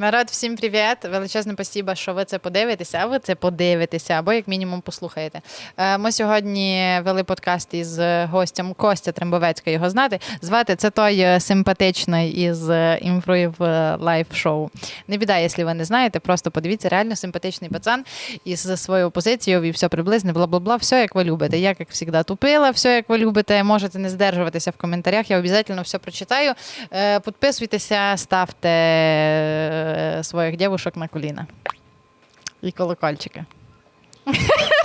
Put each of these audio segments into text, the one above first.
Народ, всім привіт! Величезне спасибо, що ви це подивитеся, а ви це подивитеся, або як мінімум послухаєте. Е, Ми сьогодні вели подкаст із гостем Костя Трембовецька, його знати. Звати це той е, симпатичний із е, Improv Live Show. Не біда, якщо ви не знаєте, просто подивіться, реально симпатичний пацан із своєю позицією і все приблизно, бла бла бла. Все як ви любите. Я, як завжди, тупила, все як ви любите. Можете не здержуватися в коментарях. Я обов'язково все прочитаю. Підписуйтеся, ставте своїх дівушок на коліна. І колокольчики.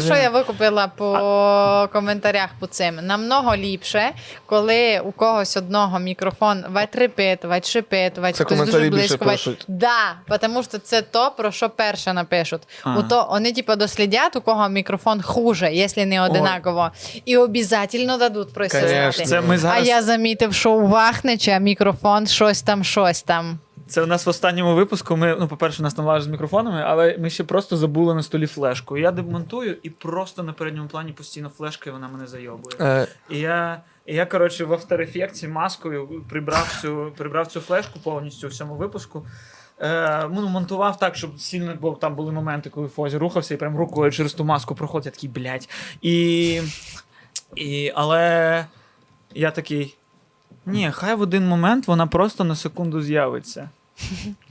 знаєте, що я викупила по коментарях по цим? Намного ліпше, коли у когось одного мікрофон витрепетувати, шипетувати, Це хтось дуже близько. Да, тому що це то, про що перше напишуть. Ага. У то вони типу дослідять, у кого мікрофон хуже, якщо не одинаково, і обов'язково дадуть. Конечно. Це ми А я замітив, що у Вахнича мікрофон щось там, щось там. Це у нас в останньому випуску. Ми, ну, по-перше, у нас там лажа з мікрофонами, але ми ще просто забули на столі флешку. Я демонтую, і просто на передньому плані постійно флешка, і вона мене зайобує. Е, І я, і я коротше, в After Effects маскою прибрав цю, прибрав цю флешку повністю у всьому випуску. Е, ну, монтував так, щоб сильно, бо там були моменти, коли Фозі рухався і прям рукою через ту маску проходить, я такий, блядь. І, і, але я такий. Ні, хай в один момент вона просто на секунду з'явиться.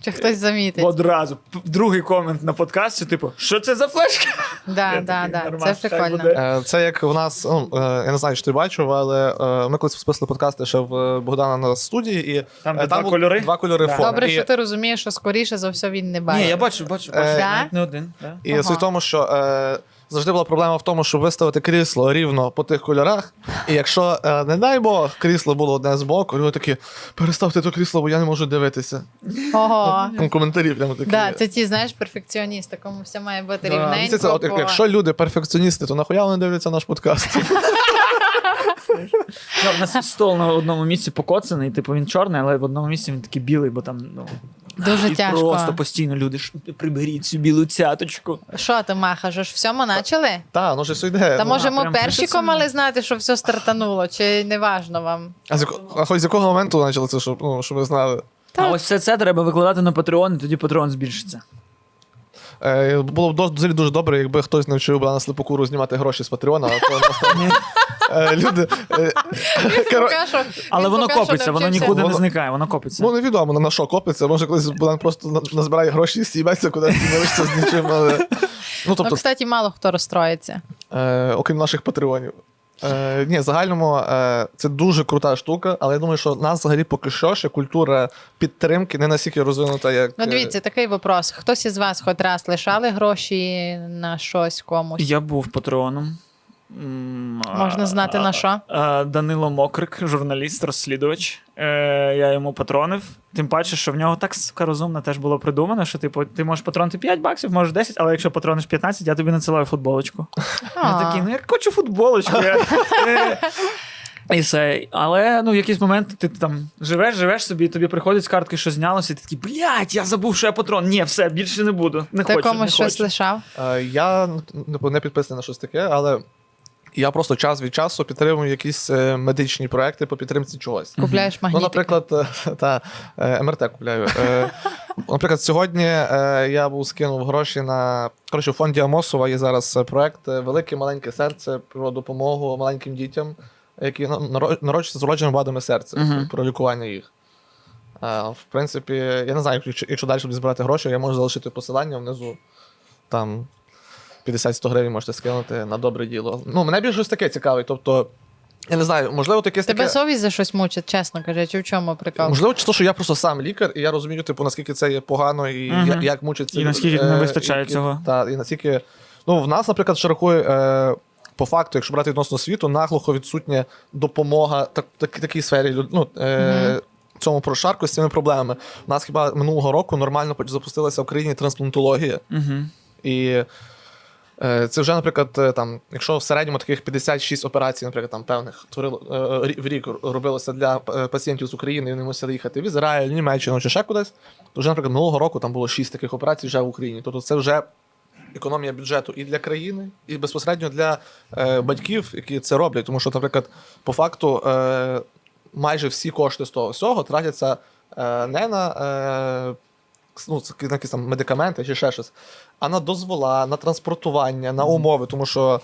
Чи хтось замітить? Одразу. Другий комент на подкасті, типу, що це за флешка? Да, да, да, це прикольно. буде. е, Це як в нас, ну, е, я не знаю, чи ти бачив, але е, ми колись списали подкасти ще в е, Богдана на студії, і Там, е, два кольори? Два кольори Да. фон. Добре, і, що ти розумієш, що скоріше за все він не бачить. Ні, я бачу, бачу, бачу. Да? навіть не один. Да? і Ага. суть в тому, що е, завжди була проблема в тому, щоб виставити крісло рівно по тих кольорах. І якщо, е, не дай Бог, крісло було одне з боку, люди такі, переставте то крісло, бо я не можу дивитися. Ого. Там коментарі прямо такі. Да, це ті, знаєш, перфекціоністи, кому все має бути Да. Здається, от, якщо люди перфекціоністи, то нахуя вони дивляться наш подкаст? Ну, у нас стол на одному місці покоцаний, типу він чорний, але в одному місці він такий білий, бо там ну, Дуже і тяжко. просто постійно люди ж приберіть цю білу цяточку. Що ти махаш? Ж всьому почали? Та, ну ж все йде. Та Ну, може ми перші комали мали знати, що все стартануло, чи не важно вам? А, з, а хоч з якого моменту почали це, щоб, ну, щоб ви знали? А ось все це треба викладати на Patreon, і тоді Patreon збільшиться. Е, було б взагалі дуже добре, якби хтось навчив Богдана Слепокуру знімати гроші з Патреона, а то е, люди. е, Але він воно копиться, воно нікуди не зникає, воно копиться. Ну, невідомо на що копиться. Може, колись Богдан просто назбирає гроші і стійбеться кудись і не лишиться з нічим. Але... Ну, Ну, тобто, кстати, мало хто розстроїться. е, окрім наших патреонів. Е, ні, в загальному е, це дуже крута штука, але я думаю, що в нас взагалі поки що ще культура підтримки не настільки розвинута, як. Ну, е, дивіться, такий вопрос. Хтось із вас хоч раз лишали гроші на щось комусь? Я був Патреоном. Можна знати, на що? Данило Мокрик, журналіст, розслідувач. Е, я йому патронив. Тим паче, що в нього так сука, розумно теж було придумано, що типу, ти можеш патронити 5 баксів, можеш 10, але якщо патрониш 15, я тобі надсилаю футболочку. Я такий, ну я хочу футболочку. Е, і все. Але ну, в якийсь момент ти там живеш, живеш собі, і тобі приходить з картки, що знялося, і ти такий, блядь, я забув, що я патрон. Ні, все, більше не буду. Не Ти хочу, не комусь щось хочу. лишав? Е, Я ну, не підписаний на щось таке, але я просто час від часу підтримую якісь е, медичні проекти по підтримці чогось. Купляєш Ну, наприклад, е, та, е, МРТ купляю. Наприклад, сьогодні я був скинув гроші на коротше, у фонді Амосова є зараз проект Велике маленьке серце про допомогу маленьким дітям, які народжуються з уродженими вадами серця, Мгм. про лікування їх. В принципі, я не знаю, якщо, якщо далі буде збирати гроші, я можу залишити посилання внизу. Там 50-100 гривень можете скинути на добре діло. Ну, мене більше щось таке цікавить. Тобто, я не знаю, можливо, таке Тебе совість за щось мучить, чесно кажучи, в чому прикол? Можливо, чи то, що я просто сам лікар, і я розумію, типу, наскільки це є погано, і Мгм. як, як мучиться. І наскільки не вистачає і, цього. Так, і наскільки. Ну, в нас, наприклад, рахує, е, по факту, якщо брати відносно світу, наглухо відсутня допомога так, так, такій сфері. Ну, е, цьому прошарку з цими проблемами. У нас хіба минулого року нормально запустилася в країні трансплантологія. Угу. І е, це вже, наприклад, е, там, якщо в середньому таких 56 операцій, наприклад, там певних творило, е, в рік робилося для е, пацієнтів з України, вони мусили їхати в Ізраїль, Німеччину чи ще кудись, то вже, наприклад, минулого року там було 6 таких операцій вже в Україні. Тобто це вже економія бюджету і для країни, і безпосередньо для е, батьків, які це роблять. Тому що, наприклад, по факту е, майже всі кошти з того всього тратяться е, не на. Ну, якісь там медикаменти чи ще щось, а на дозвола, на транспортування, на умови. Тому що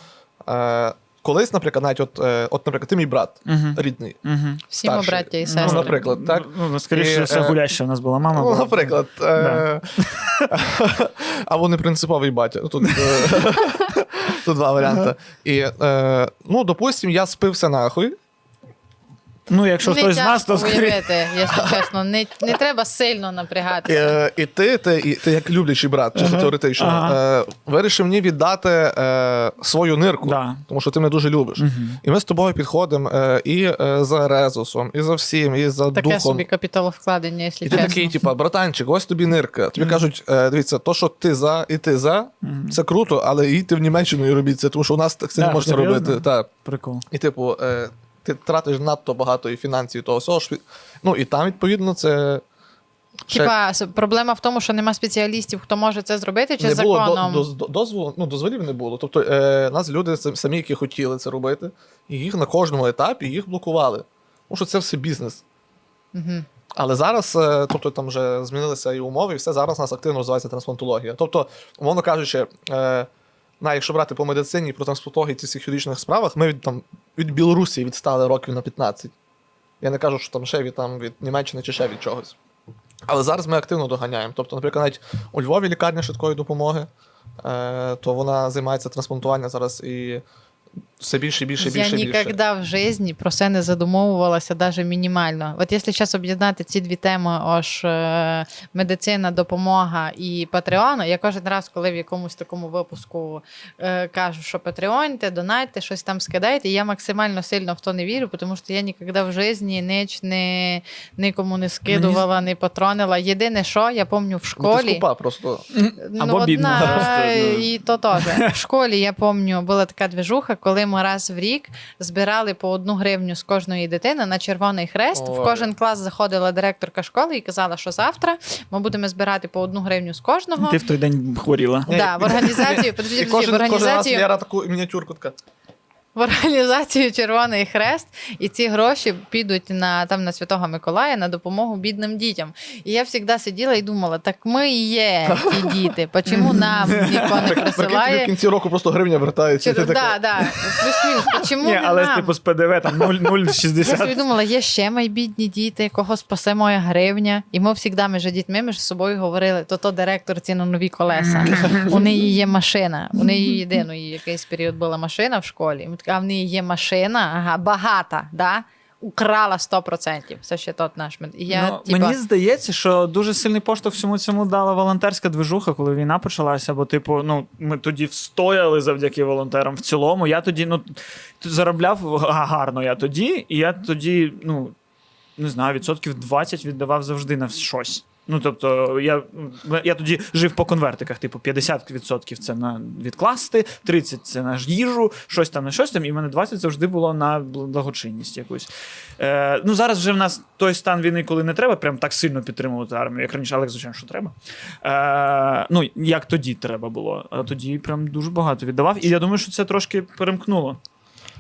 е, колись, наприклад, навіть от, е, от, наприклад, ти мій брат Угу. рідний. Угу. Всі ми браття і Ну, наприклад, так? Ну, ну, скоріше все, е, гуляща у нас була мама. Ну, наприклад. Е- або непринциповий батя. Ну, Тут, е- тут два варіанти. І, е- ну, допустим, я спився нахуй. Ну, якщо не хтось з нас, то скоріше. якщо чесно. Не, не треба сильно І, напрягатися. е, і ти, ти, і, ти як люблячий брат, чисто Ага, теоретично, ага. е- вирішив мені віддати е- свою нирку, Да. тому що ти мене дуже любиш. Мгм. І ми з тобою підходимо е- і е- за Резусом, і за всім, і за Таке духом. собі капіталовкладення, якщо І ти такий, типа, братанчик, ось тобі нирка. Тобі кажуть, е, дивіться, то, що ти за, і ти за, це круто, але їдьте в Німеччину і робіть це, тому що у нас так це не Так, можна серйозно? робити. Так. Прикол. І, типу, е, ти тратиш надто багато і фінансів і того всього. Ну, і там, відповідно, це. ще Типа, с- проблема в тому, що нема спеціалістів, хто може це зробити, чи не було законом. до, до, дозволу, ну, дозволів не було. Тобто, е, нас люди самі, які хотіли це робити, і їх на кожному етапі їх блокували. Тому що це все бізнес. Мгм. Але зараз, е, тобто там вже змінилися і умови, і все зараз у нас активно розвивається трансплантологія. Тобто, умовно кажучи, е, на, якщо брати по медицині, про трансплантологію і цих юридичних справах, ми там, від Білорусі відстали років на 15. Я не кажу, що там ще від, там, від Німеччини чи ще від чогось. Але зараз ми активно доганяємо. Тобто, наприклад, навіть у Львові лікарня швидкої допомоги, е, то вона займається трансплантуванням зараз і все більше більше Я більше. більше. ніколи в житті про це не задумовувалася навіть мінімально. От якщо зараз об'єднати ці дві теми, ож е, медицина, допомога і Патреон, я кожен раз, коли в якомусь такому випуску е, кажу, що патреоньте, донайте, щось там скидайте, я максимально сильно в то не вірю, тому що я ніколи в житті ніч не, нікому не скидувала, не патронила. Єдине, що я пам'ятаю в Ну, ти школі. скупа просто. Ну, Або бідна одна, просто, ну. і то теж. В школі я пам'ятаю, була така движуха, коли ми раз в рік збирали по одну гривню з кожної дитини на Червоний Хрест. В кожен клас заходила директорка школи і казала, що завтра ми будемо збирати по одну гривню з кожного. Ти в той день хворіла. Да, в організацію, подожди, І подожди, кожен, в кожен раз організацію Лера таку мініатюрку така. В організацію Червоний Хрест, і ці гроші підуть на там на Святого Миколая на допомогу бідним дітям. І я завжди сиділа і думала: так ми і є ті діти. Чому нам ніхто не тобі в кінці року просто гривня вертається. да, да, плюс-мінус. Чому Ні, але нам? типу з ПДВ там 0,060. Я собі думала, є ще мої бідні діти, кого спасе моя гривня. І ми завжди між дітьми між собою говорили, то то директор ці на нові колеса. У неї є машина. У неї єдину її якийсь період була машина в школі. Така, а в неї є машина, ага, багата, да? Украла 100%. Це ще тот наш. І я, ну, типа, Мені здається, що дуже сильний поштовх всьому цьому дала волонтерська движуха, коли війна почалася. Бо, типу, ну, ми тоді встояли завдяки волонтерам. В цілому, я тоді ну, заробляв гарно я тоді, і я тоді, ну, не знаю, відсотків 20 віддавав завжди на щось. Ну, тобто, я, я тоді жив по конвертиках, типу, 50% це на відкласти, 30% це на їжу, щось там на щось там, і в мене 20% завжди було на благочинність якусь. Е, ну, зараз вже в нас той стан війни, коли не треба прям так сильно підтримувати армію, як раніше, але звичайно, що треба. Е, ну, як тоді треба було. А тоді прям дуже багато віддавав. І я думаю, що це трошки перемкнуло.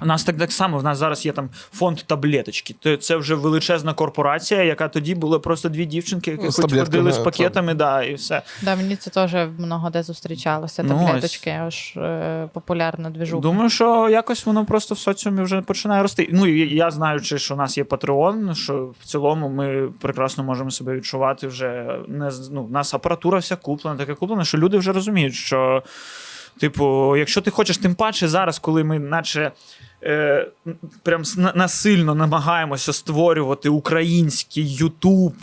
У нас так, так само, в нас зараз є там фонд таблеточки. Це- Це вже величезна корпорація, яка тоді була просто дві дівчинки, які Ну, з хоч ходили з пакетами, да, і все. да, мені це теж много де зустрічалося. Ну, Таблеточки, аж е, популярна движуха. Думаю, що якось воно просто в соціумі вже починає рости. Ну і я знаючи, що у нас є Patreon, що в цілому ми прекрасно можемо себе відчувати вже не ну, в нас апаратура вся куплена, таке куплена, що люди вже розуміють, що, типу, якщо ти хочеш, тим паче зараз, коли ми, наче. Е, прям насильно намагаємося створювати український Ютуб,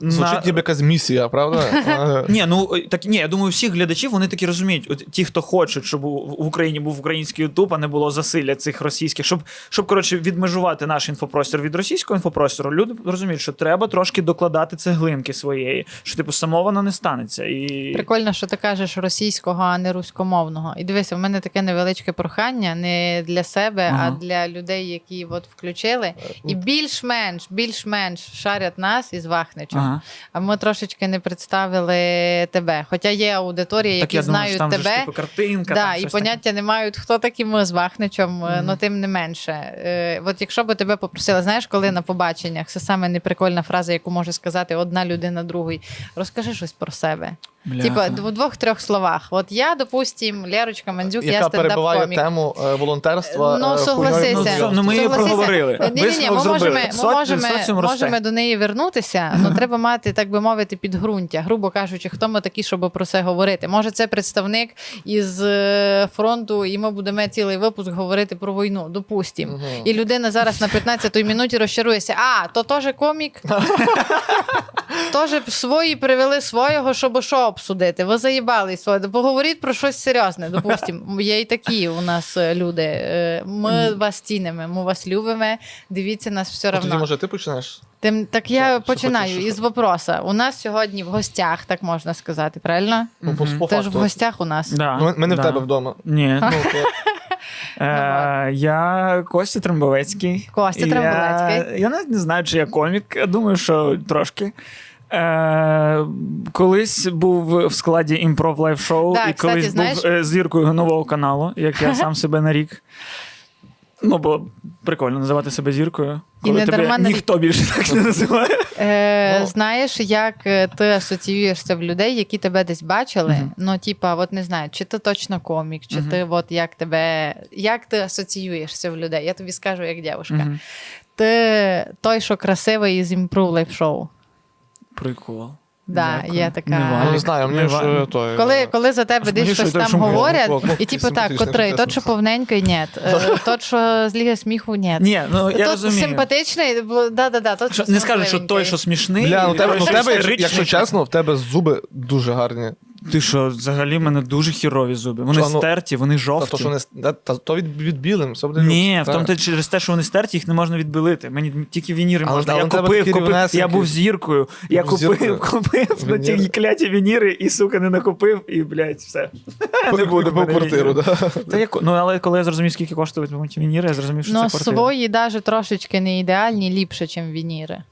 Звучить ніби якась місія, правда? Е, ні, ну так ні, я думаю, всі глядачі вони такі розуміють. От ті, хто хочуть, щоб у- в Україні був український Ютуб, а не було засилля цих російських, щоб, щоб коротше відмежувати наш інфопростір від російського інфопростору. Люди розуміють, що треба трошки докладати цеглинки своєї, що типу само воно не станеться. І Прикольно, що ти кажеш російського, а не руськомовного. І дивися, в мене таке невеличке прохання не для себе, Ага. а для людей, які от включили, і більш-менш, більш-менш шарять нас із Вахничем. Ага. А ми трошечки не представили тебе. Хоча є аудиторія, Так які я знають що там же ж, тебе. типу, картинка. Да, там і поняття не мають, хто такі ми з Вахничем, ну тим не менше. Е, от якщо би тебе попросили, знаєш, коли на побаченнях, це саме неприкольна фраза, яку може сказати одна людина другій. Розкажи щось про себе. Бляха. Типа в двох-трьох словах. От я, допустим, Лерочка Мандзюк, я стендап-комік. тему е, волонтерства. Ну, е, согласися. Ну, ну, ми її проговорили. Ні, ні, ні, ми можемо, ми можемо, можемо до неї вернутися, але треба мати, так би мовити, підґрунтя. Грубо кажучи, хто ми такі, щоб про це говорити. Може, це представник із е, фронту, і ми будемо цілий випуск говорити про війну, допустимо. Мгм. І людина зараз на 15-й минуті розчарується. А, то теж комік. Теж свої привели свого, щоб що обсудити. Ви заїбали своє. Поговоріть про щось серйозне. Допустимо, є і такі у нас е, люди. Е, Ми вас цінимо, ми вас любимо. Дивіться нас все одно. може, ти почнеш? Тим так я Що- що починаю хочеш, із вопроса. У нас сьогодні в гостях, так можна сказати, правильно? Ну, по Ти ж в гостях у нас. Да, Ну, Ми ми не в тебе вдома. Ні. Ну, Е, я Костя Трембовецький. Костя І Трембовецький. Я, я навіть не знаю, чи я комік. Я думаю, що трошки. Е, колись був в складі Improv Live Show Так, і кстати, колись знаєш- був е, зіркою нового каналу, як я сам себе нарік. Ну, бо прикольно називати себе зіркою. І не тебе дарма ніхто більше так не називає. Е, Ну. Знаєш, як е, ти асоціюєшся в людей, які тебе десь бачили? Мгм. Ну, типа, от не знаю, чи ти точно комік, чи Мгм. ти от як тебе. Як ти асоціюєшся в людей? Я тобі скажу, як дівчинка. Мгм. Ти той, що красивий із Improve Life Show. Прикол. Да, є така. Не Ну, не знаю, мені ж валік. е. Коли, коли за тебе десь щось там говорять, і типу так, котрий, тот, що повненький, ні. Е, Тот, що з Ліги сміху, ні. Ні, ну я Тот розумію. симпатичний, бо- да-да-да, тот, Що- що Не скажуть, що той, що смішний. Бля, ну тебе, ну, тебе, якщо чесно, в тебе зуби дуже гарні. Ти що, взагалі, в мене дуже хірові зуби. Вони Що, ну, стерті, вони Та жовті. то, що не, с- та, та, то від, від білим, все буде Ні, в тому Та. через те, що вони стерті, їх не можна відбілити. Мені тільки вініри Але- можна. але Я купив, купив. Я був зіркою. Я Був купив, зіркою. купив на ті кляті вініри і, сука, не накупив, і, блядь, все. Не буде мене квартиру, да. Та я, ну, але коли я зрозумів, скільки коштують ті вініри, я зрозумів, що Ну, це квартира. свої навіть трошечки не ідеальні, ліпше, ніж вініри.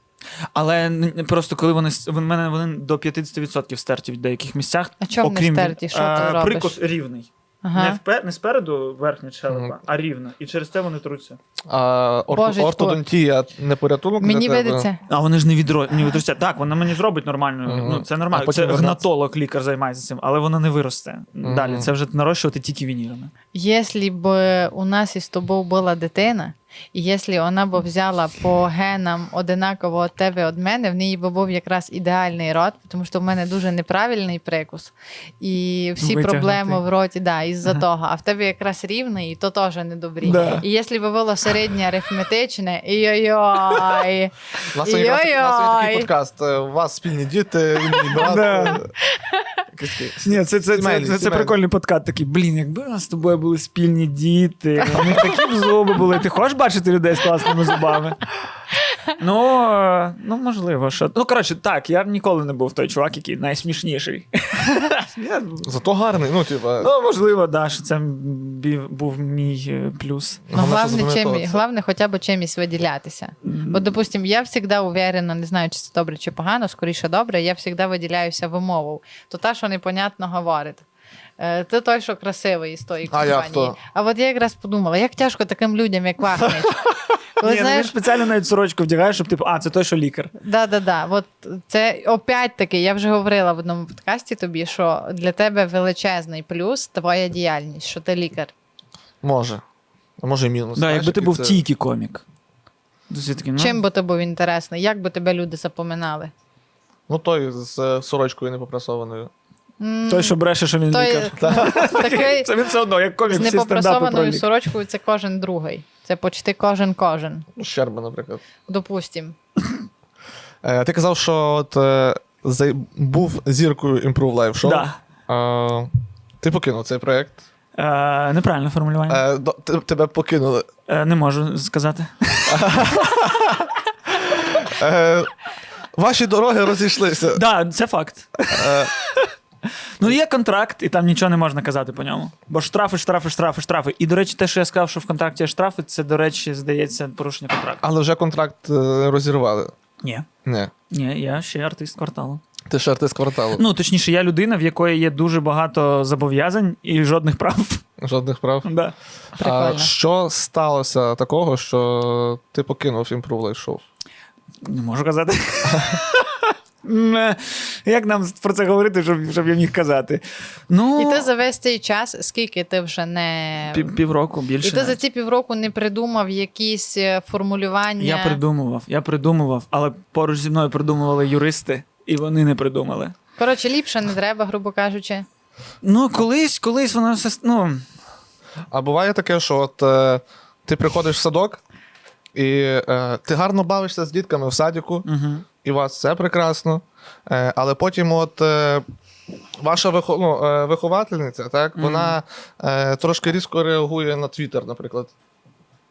Але просто коли вони мене вони до 50% стерті в деяких місцях. А чому не окрім стерті? Що ти е, робиш? Прикус рівний. Не, Ага. впе, не спереду верхня челепа, Мгм. а рівна. І через це вони труться. А орто- ортодонтія не порятунок Мені видиться. А вони ж не відро не відростять. Так, вона мені зробить нормально. Мгм. Ну це нормально. Це вернеться. гнатолог, лікар займається цим, але вона не виросте. Мгм. Далі це вже нарощувати тільки вінірами. Якщо б у нас із тобою була дитина, і якщо вона б взяла по генам одинаково від тебе від мене, в неї б був якраз ідеальний рот, тому що в мене дуже неправильний прикус. І всі Витягнутий. проблеми в роті, да, із-за Ага. того. А в тебе якраз рівний, і то теж не добрі. Да. І якщо б було середнє арифметичне, є якраз- у нас є такий подкаст. е, У вас спільні діти, він брат. Такий. Ні, це, це, це, це, це, прикольний подкат. Такий, блін, якби у нас з тобою були спільні діти, вони такі б зуби були. Ти хочеш бачити людей з класними зубами? Ну, е, ну можливо, що. Ну, коротше, так, я ніколи не був той чувак, який найсмішніший. Я- Зато гарний, ну, типа. Ну, можливо, да, що це бі- був мій е, плюс. Ну, Головне, що главне, чим, запам'ятовуватися. главне, хоча б чимось виділятися. Бо, допустим, я завжди уверена, не знаю, чи це добре чи погано, скоріше добре, я завжди виділяюся вимовою. То та, що непонятно говорить. Е, Ти той, що красивий із тої А компанії. я хто? А от я якраз подумала, як тяжко таким людям, як Вахнич. Ні, ну, він спеціально навіть сорочку вдягає, щоб типу, а, це той, що лікар. да, да, да. От це опять таки, я вже говорила в одному подкасті тобі, що для тебе величезний плюс твоя діяльність, що ти лікар. Може. А може і мінус. Да, знаєш, якби ти був це- тільки комік. Таки, ну, Чим би ти був інтересний? Як би тебе люди запоминали? Ну, той з е, сорочкою непопрасованою. М, Той, що бреше, що він той, лікар. такий Це він все одно, як комік, з всі стендапи про непопрасованою сорочкою це кожен другий. Це почти кожен кожен. Ну, Щерба, наприклад. Допустим. Е, ти казав, що от, е, зай- був зіркою Improve Live Show. Да. Е, ти покинув цей проєкт. Е, неправильне формулювання. Е, до- те- тебе покинули. Е, не можу сказати. Е, ваші дороги розійшлися. Так, да, це факт. Е, Ну, є контракт, і там нічого не можна казати по ньому. Бо штрафи, штрафи, штрафи, штрафи. І, до речі, те, що я сказав, що в контракті є штрафи, це, до речі, здається, порушення контракту. але вже контракт е, розірвали. Ні. Ні. Ні, я ще артист кварталу. Ти ж артист кварталу. Ну, точніше, я людина, в якої є дуже багато зобов'язань і жодних прав. Жодних прав. Да. Прикольно. А що сталося такого, що ти покинув Improve Show? Не можу казати. Як нам про це говорити, щоб, щоб я міг казати? Ну, І ти за весь цей час, скільки ти вже не. півроку більше. І ти за ці півроку не придумав якісь е, формулювання. Я придумував, я придумував, але поруч зі мною придумували юристи, і вони не придумали. Коротше, ліпше не треба, грубо кажучи. Ну, колись, колись воно все. Ну, А буває таке, що от е, ти приходиш в садок, і е, ти гарно бавишся з дітками в садіку, угу. І у вас все прекрасно. Е, але потім, от е, ваша вихо, ну, е, виховательниця, так, вона е, трошки різко реагує на Твіттер, наприклад.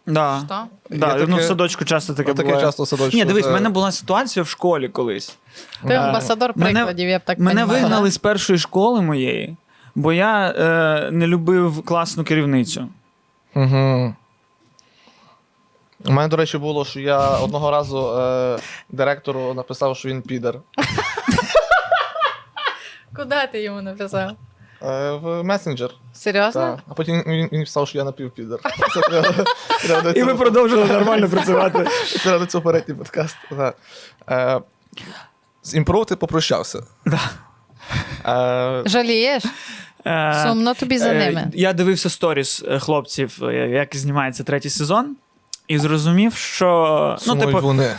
Да. Да, Є ну, в садочку часто таке таке часто в садочку. Ні, дивись, в Е, мене була ситуація в школі колись. Ти амбасадор мене- прикладів, я б так Мене понімала. вигнали з першої школи моєї, бо я е, не любив класну керівницю. Угу. У мене, до речі, було, що я одного разу е, директору написав, що він підер. Куди ти йому написав? Е, в месенджер. Серйозно? Так. А потім він, він писав, що я напівпідер. Це треба, треба до І ми цього- продовжили нормально працювати. Це до цього передній подкаст. Е, з імпров ти попрощався. Да. Е, Жалієш? Е, Сумно тобі за е, ними. Я дивився сторіс е, хлопців, е, як знімається третій сезон, і зрозумів, що. Ну, типу, вони.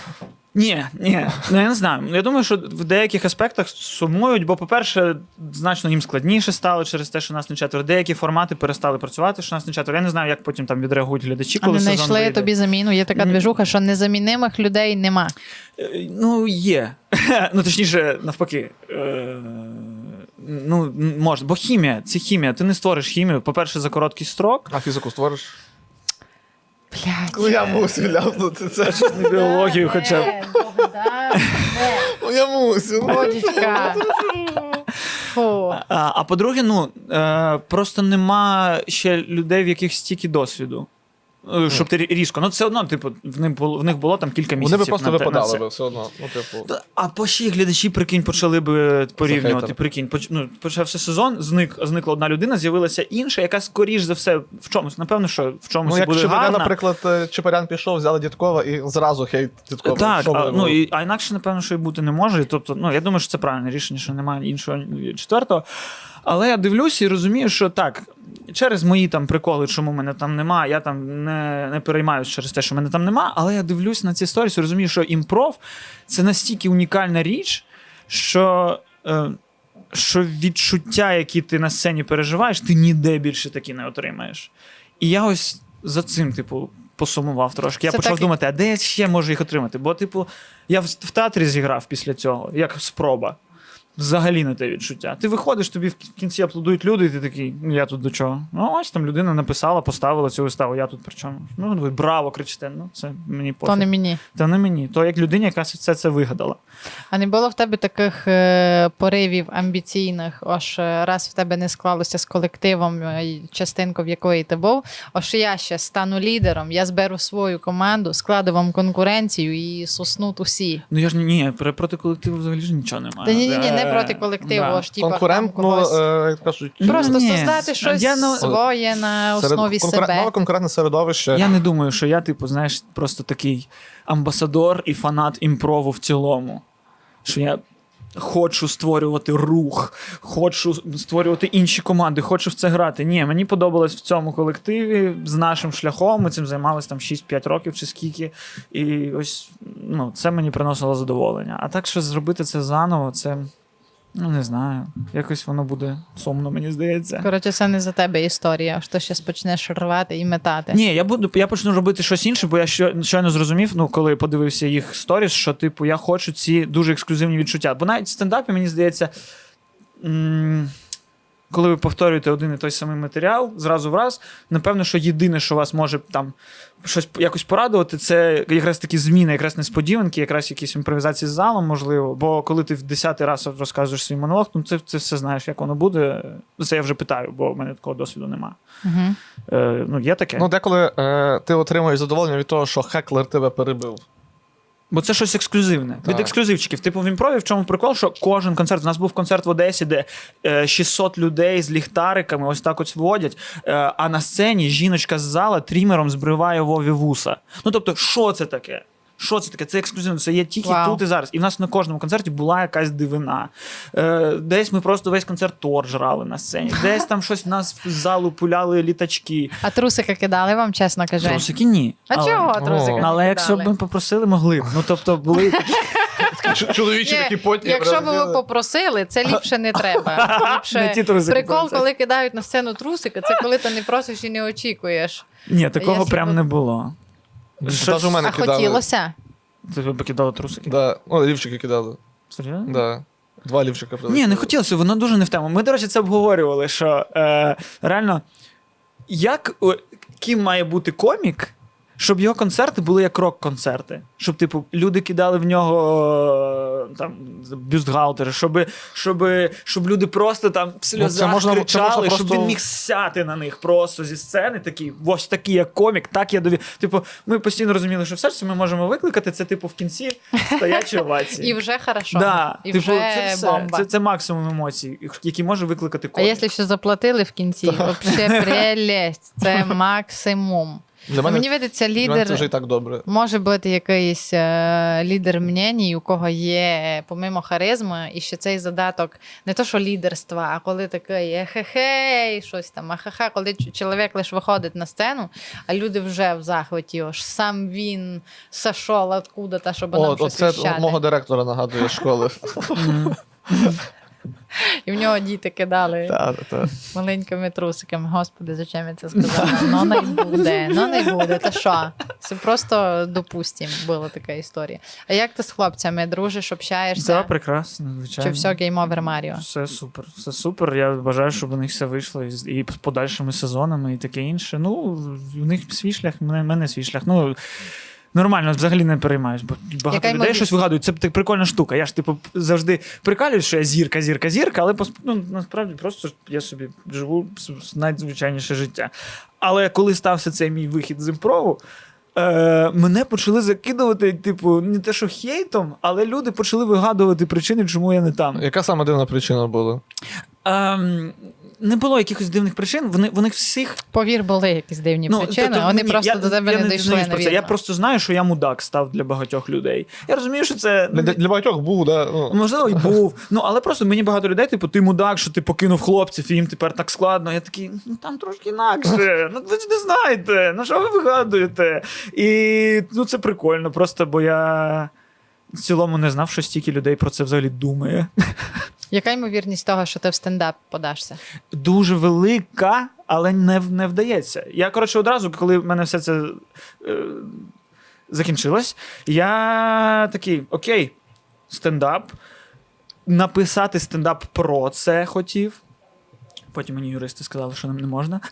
Ні, ні, ну я не знаю. Я думаю, що в деяких аспектах сумують, бо, по-перше, значно їм складніше стало через те, що нас не четверо. Деякі формати перестали працювати, що нас не четверо. Я не знаю, як потім там відреагують глядачі, А не сезон знайшли вийде. тобі заміну. Є така Ні. движуха, що незамінимих людей нема. Е, Ну, є. ну, точніше, навпаки. Е, ну, можна. Бо хімія, це хімія. Ти не створиш хімію. По-перше, за короткий строк. А фізику створиш? Блядь. Ну я мусив ляпнути це. Не біологію, хоча б. Ну я мусив. Фу. А, а по-друге, ну е, просто нема ще людей, в яких стільки досвіду. Е, Щоб ти різко. Ну, це одно, типу, в них було, в них було там кілька місяців. Вони би просто на на випадали це. би все одно. Ну, типу. А по ще глядачі, прикинь, почали би порівнювати. Прикинь, поч, ну, почався сезон, зник, зникла одна людина, з'явилася інша, яка скоріш за все в чомусь. Напевно, що в чомусь Ну, як буде Чебарян, гарна. наприклад, е, Чепарян пішов, взяли Дідкова і зразу хейт Дідкова. Так, Що а, ну, і, а інакше, напевно, що і бути не може. Тобто, ну, я думаю, що це правильне рішення, що немає іншого четвертого. Але я дивлюся і розумію, що так, через мої там приколи, чому мене там нема, я там не, не переймаюсь через те, що мене там нема, але я дивлюсь на ці сторіс і розумію, що імпров це настільки унікальна річ, що. Е, що відчуття, які ти на сцені переживаєш, ти ніде більше такі не отримаєш. І я ось за цим, типу, посумував трошки. Я Це почав так думати, а де я ще можу їх отримати? Бо, типу, я в, в театрі зіграв після цього, як спроба. Взагалі не те відчуття. Ти виходиш, тобі в кінці аплодують люди, і ти такий, ну я тут до чого? Ну, ось там людина написала, поставила цю виставу, я тут при чому? Ну, ви браво, кричите. Ну, це мені пофіг. То не мені. Та не мені. То як людині, яка все це вигадала. А не було в тебе таких е, поривів амбіційних, ось е, раз в тебе не склалося з колективом, е, частинку в якої ти був. Ось я ще стану лідером, я зберу свою команду, складу вам конкуренцію і соснуть усі. Ну я ж ні, ні, проти колективу взагалі ж нічого немає. Та ні, ні, ні, не Е, проти колективу, да. аж типа там Конкурентно, когось. е, як кажуть, Просто Ні. создати щось Я, ну, своє на серед- основі конкурен- себе. нове конкурентне середовище. Я не думаю, що я, типу, знаєш, просто такий амбасадор і фанат імпрову в цілому. Що я хочу створювати рух, хочу створювати інші команди, хочу в це грати. Ні, мені подобалось в цьому колективі з нашим шляхом. Ми цим займалися там 6-5 років чи скільки. І ось ну, це мені приносило задоволення. А так що зробити це заново, це. Ну, не знаю. Якось воно буде сумно, мені здається. Коротше, це не за тебе історія, що ще почнеш рвати і метати. Ні, я буду, я почну робити щось інше, бо я що- щойно зрозумів, ну коли подивився їх сторіс, що типу я хочу ці дуже ексклюзивні відчуття. Бо навіть в стендапі, мені здається, м- коли ви повторюєте один і той самий матеріал зразу в раз, напевно, що єдине, що вас може там щось якось порадувати, це якраз такі зміни, якраз несподіванки, якраз якісь імпровізації з залом, можливо. Бо коли ти в десятий раз розказуєш свій монолог, ну це, це все знаєш, як воно буде. Це я вже питаю, бо в мене такого досвіду нема. Угу. Е, ну, є таке. Ну, деколи е, ти отримуєш задоволення від того, що хеклер тебе перебив. Бо це щось ексклюзивне. Так. Від ексклюзивчиків. Типу в імпрові, в чому прикол, що кожен концерт. У нас був концерт в Одесі, де е, 600 людей з ліхтариками ось так ось водять. Е, а на сцені жіночка з зала трімером збриває Вові вуса. Ну тобто, що це таке? Що це таке? Це ексклюзивно, це є тільки Вау. тут і зараз. І в нас на кожному концерті була якась дивина. Е, десь ми просто весь концерт торт жрали на сцені, десь там щось в нас з залу пуляли літачки. А трусика кидали вам, чесно кажи. Трусики ні. А Але- чого О. трусика? Але якщо б ми попросили, могли б. Ну тобто були Чоловічі такі потні. Якщо б ви попросили, це ліпше не треба. Не Ліпше ті трусики прикол, коли кидають на сцену трусика, це коли ти не просиш і не очікуєш. Ні, такого прям не було. Та у мене А кидали. хотілося. Це ви покидали трусики? Да. О, лівчики кидали. Серйозно? Да. Два лівчика Ні, не хотілося, воно дуже не в тему. Ми, до речі, це обговорювали, що е, реально, як о, ким має бути комік, щоб його концерти були як рок-концерти. Щоб, типу, люди кидали в нього е, там бюстгальтери, щоб, щоб, щоб люди просто там в сльозах Ну, можна- кричали, можна щоб просто- він міг сяти на них просто зі сцени, такий, ось такий як комік, так я дові. Типу, ми постійно розуміли, що все, що ми можемо викликати, це типу в кінці стоячі овації. І вже хорошо. Да, і типу, вже це, все. бомба. Це, це максимум емоцій, які може викликати А якщо ще заплатили в кінці, взагалі прелесть. Це максимум. Для мене, Мені видається, для мене це вже і лідер. так добре. Може бути якийсь е, лідер мненій, у кого є помимо харизми, і ще цей задаток не то, що лідерства, а коли такий ехе-хей, щось там, ахаха, коли ч- чоловік лише виходить на сцену, а люди вже в захваті, аж сам він сошов откуда-то, щоб нам О, щось оце віщати. мого директора нагадує з школи. І в нього діти кидали Та, та. маленькими трусиками. Господи, зачем я це сказала? Ну не буде, ну не буде. Та що? Це просто допустим, була така історія. А як ти з хлопцями дружиш, общаєшся? Так, прекрасно, звичайно. Чи все game over Маріо? Все супер, все супер. Я бажаю, щоб у них все вийшло і, з- подальшими сезонами, і таке інше. Ну, у них свій шлях, в мене свій шлях. Ну, нормально, взагалі не переймаюсь, бо багато Яка людей ймовірність? щось вигадують. Це так прикольна штука. Я ж, типу, завжди прикалююсь, що я зірка, зірка, зірка, але ну, насправді просто я собі живу найзвичайніше життя. Але коли стався цей мій вихід з імпрову. Е, мене почали закидувати, типу, не те, що хейтом, але люди почали вигадувати причини, чому я не там. Яка саме дивна причина була? Ем, не було якихось дивних причин. Вони, вони всіх. Повір, були якісь дивні причини, тобто, вони ні, просто я- до тебе я не не дійшли. дізнаюсь про це. Я просто знаю, що я мудак став для багатьох людей. Я розумію, що це. Для, для багатьох був, да? Ну, Можливо, і був. Ну, але просто мені багато людей, типу, ти мудак, що ти покинув хлопців, і їм тепер так складно. Я такий, ну там трошки інакше. Ну ви ж не знаєте. Ну що ви вигадуєте? І ну це прикольно, просто бо я в цілому не знав, що стільки людей про це взагалі думає. Яка ймовірність того, що ти в стендап подашся? дуже велика, але не, не вдається. Я, коротше, одразу, коли в мене все це е, закінчилось, я такий: окей, стендап. Написати стендап про це хотів. Потім мені юристи сказали, що нам не можна.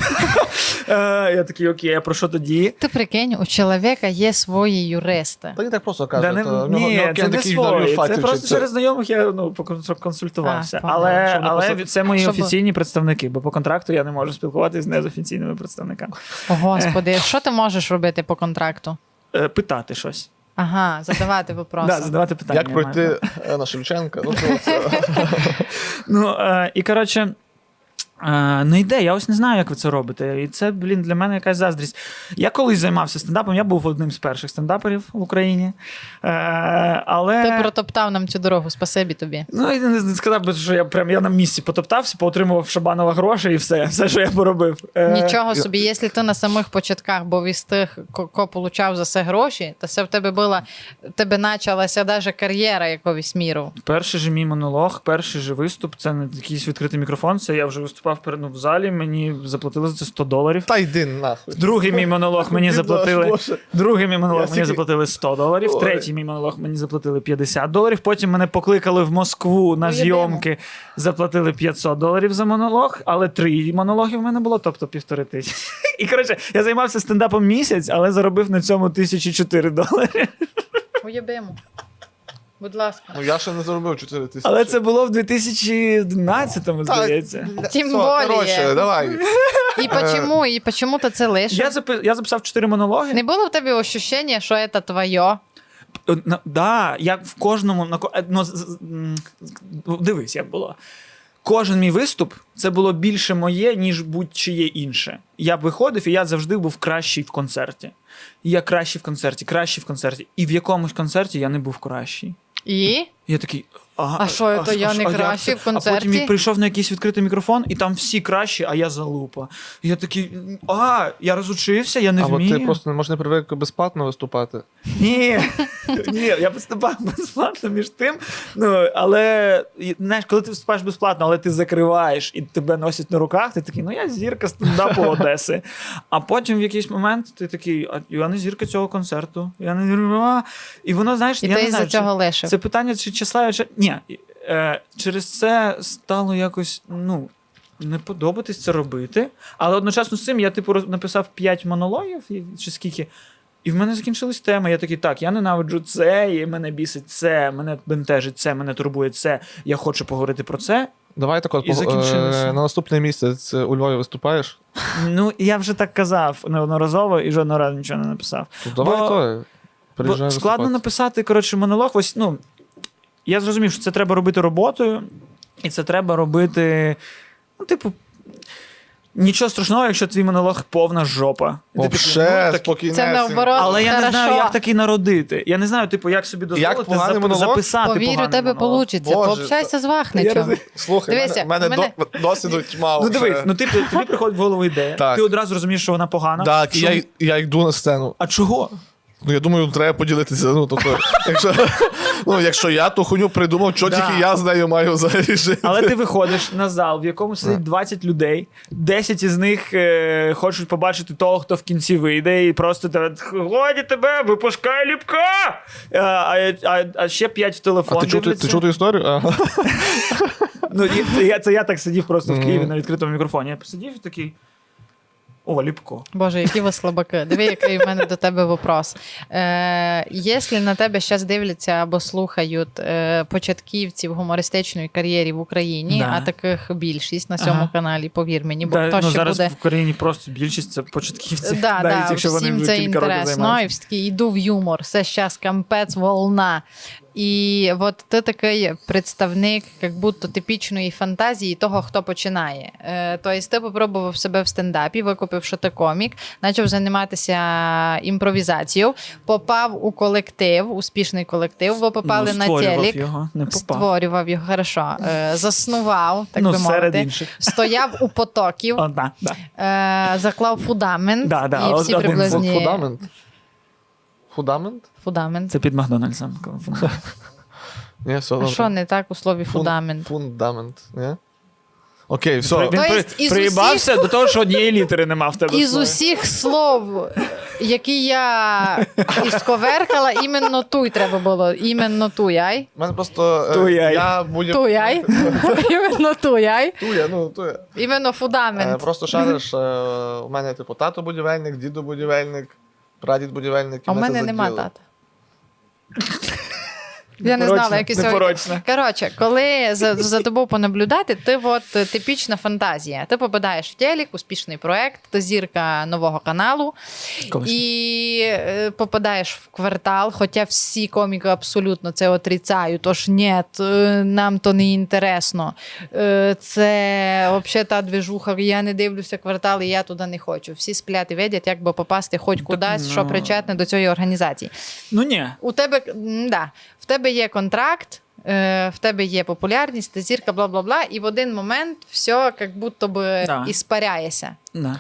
Е, Я такий, окей, а про що тоді? Ти прикинь, у чоловіка є свої юристи. Та не так просто кажуть. нього ні, це не свої. Це просто через знайомих я ну, поконсультувався. А, але але це мої щоб- офіційні представники, бо по контракту я не можу спілкуватися не з офіційними представниками. О, Господи, що ти можеш робити по контракту? Е, Питати щось. Ага, задавати вопроси. Да, задавати питання. Як пройти е, на Шевченка? Ну, Ну, і коротше, не йде, я ось не знаю, як ви це робите. І це, блін, для мене якась заздрість. Я колись займався стендапом, я був одним з перших стендаперів в Україні. Е, але... Ти протоптав нам цю дорогу, спасибі тобі. Ну, я не, сказав би, що я прям я на місці потоптався, поотримував Шабанова гроші і все, все, що я поробив. Е, Нічого собі, якщо ти на самих початках був із тих, ко получав за це гроші, то це в тебе була, в тебе почалася навіть кар'єра якогось міру. Перший же мій монолог, перший же виступ, це не якийсь відкритий мікрофон. Це я вже виступав перед ну, в залі. Мені заплатили за це 100 доларів. Та йди нахуй. Другий мій монолог мені заплатили. Другий мій монолог мені заплатили 100 доларів. Третій мій монолог мені заплатили 50 доларів. Потім мене покликали в Москву на зйомки, заплатили 500 доларів за монолог, але три монологи в мене було, тобто півтори тисячі. І коротше, я займався стендапом місяць, але заробив на цьому 1004 долари. Уєбимо. Будь ласка. Ну я ще не заробив 4 тисячі. Але це було в 2011-му, Та, здається. Тим более. Коротше, давай. І почему, і почему ти це лишив? Я, запи... я записав 4 монологи. Не було в тебе ощущення, що це твоє? Е, на- Да, як в кожному на ко- е, ну, з- з- м, дивись, як було. Кожен мій виступ це було більше моє, ніж будь-чиє інше. Я б виходив, і я завжди був кращий в концерті. І Я кращий в концерті, кращий в концерті. І в якомусь концерті я не був кращий. І? Я такий. А, А що, це я не як кращий в концерті? А потім прийшов на якийсь відкритий мікрофон, і там всі кращі, а я залупа. І я такий, а, я розучився, я не Або вмію. ти просто не можеш не привик безплатно виступати. Ні, ні, я виступав безплатно між тим. Ну, але знаєш, коли ти виступаєш безплатно, але ти закриваєш і тебе носять на руках, ти такий, ну я зірка стендапу Одеси. А потім в якийсь момент ти такий, а я не зірка цього концерту. Я не зірка. І воно, знаєш, І я ти не знаю, цього чи- це питання чи числа, чи ні. Е, через це стало якось, ну. Не подобатись це робити, але одночасно з цим я типу написав 5 монологів чи скільки. І в мене закінчились теми. Я такий, так, я ненавиджу це, і мене бісить це, мене бентежить це, мене турбує це. Я хочу поговорити про це. Давай так от І е, на наступний місяць у Львові виступаєш. Ну, я вже так казав неодноразово і жодного разу нічого не написав. То давай Бо- то. Бо складно виступати. написати, коротше, монолог. Ось, ну, я зрозумів, що це треба робити роботою, і це треба робити. Ну, типу, нічого страшного, якщо твій монолог повна жопа. Ти такий, ну, так-. Це наоборот. Але я не Хорошо. знаю, як такий народити. Я не знаю, типу, як собі дозволити поганий зап- монолог? записати. Повірю, поганий тебе монолог. Боже, Пообщайся з Я Вахничем. Слухай, Дивися, мене, мене, мене- до- досвіду тьма. Ну вже. дивись, ну ти, тобі приходить в голову ідея, Так. ти одразу розумієш, що вона погана. Так, і Що- я, я йду на сцену. А чого? Ну, я думаю, треба поділитися. Ну, тобто, якщо, ну, якщо я ту хуйню придумав, що Да. тільки я з нею маю взагалі жити. Але ти виходиш на зал, в якому сидить 20 людей, 10 із них е, хочуть побачити того, хто в кінці вийде, і просто тебе годі тебе, випускай ліпка! А, а, а, а ще 5 в А телефон. ти чув, ти, ти чув ту історію? Ага. Ну, це, я, це я так сидів просто в Києві на відкритому мікрофоні. Я посидів і такий. О, ліпко. Боже, які ви слабаки. Диви, який в мене до тебе вопрос. Е, якщо на тебе зараз дивляться або слухають е, початківці в гумористичної кар'єрі в Україні, Да. а таких більшість на цьому Ага. каналі, повір мені, бо Да, хто ну, ще зараз буде. в Україні просто більшість це початківці. Да, да, всім це інтересно. І займаються. такий йду в юмор. Це зараз кампець, волна. І от ти такий представник, як будто типічної фантазії того, хто починає. Е, тобто ти попробував себе в стендапі, викупив, що ти комік, почав займатися імпровізацією, попав у колектив, успішний колектив, ви попали ну, на створював телек. його, не попав. Створював його хорошо, е, заснував, так ну, би серед інших. Стояв у потоків, О, да, да. е, заклав фундамент, Да, да, і всі один приблизні Фундамент. Фундамент? фундамент. Це під Макдональдсом. Ні, все А добре. що не так у слові Фун- фундамент? Фундамент. Ні? Окей, все. Він То при, єсть із приїбався до того, що однієї літери нема в тебе. в Із слові. усіх слов, які я ісковеркала, іменно туй треба було. Іменно туяй. У мене просто. е, Туяй. Я будь Туяй. Іменно туяй. Туя, ну туя. Іменно Е, фундамент. Просто шариш, е, у мене, типу, тато будівельник, діду будівельник, прадід будівельник. А в мене нема тата. Я не знала, як і сьогодні. Непорочна. Коротше, коли за, за тобою понаблюдати, ти от е, типічна фантазія. Ти попадаєш в телек, успішний проект, ти зірка нового каналу Колись. і е, попадаєш в квартал, хоча всі коміки абсолютно це отрицають. Тож ні, е, нам то не інтересно. Це взагалі та движуха, я не дивлюся квартал, і я туди не хочу. Всі сплять і видять, як би попасти хоч кудись, що ну. причетне до цієї організації. Ну ні. У тебе да, в тебе є контракт, е, в тебе є популярність, ти зірка, бла бла бла, і в один момент все як будто би Да. іспаряється. Да.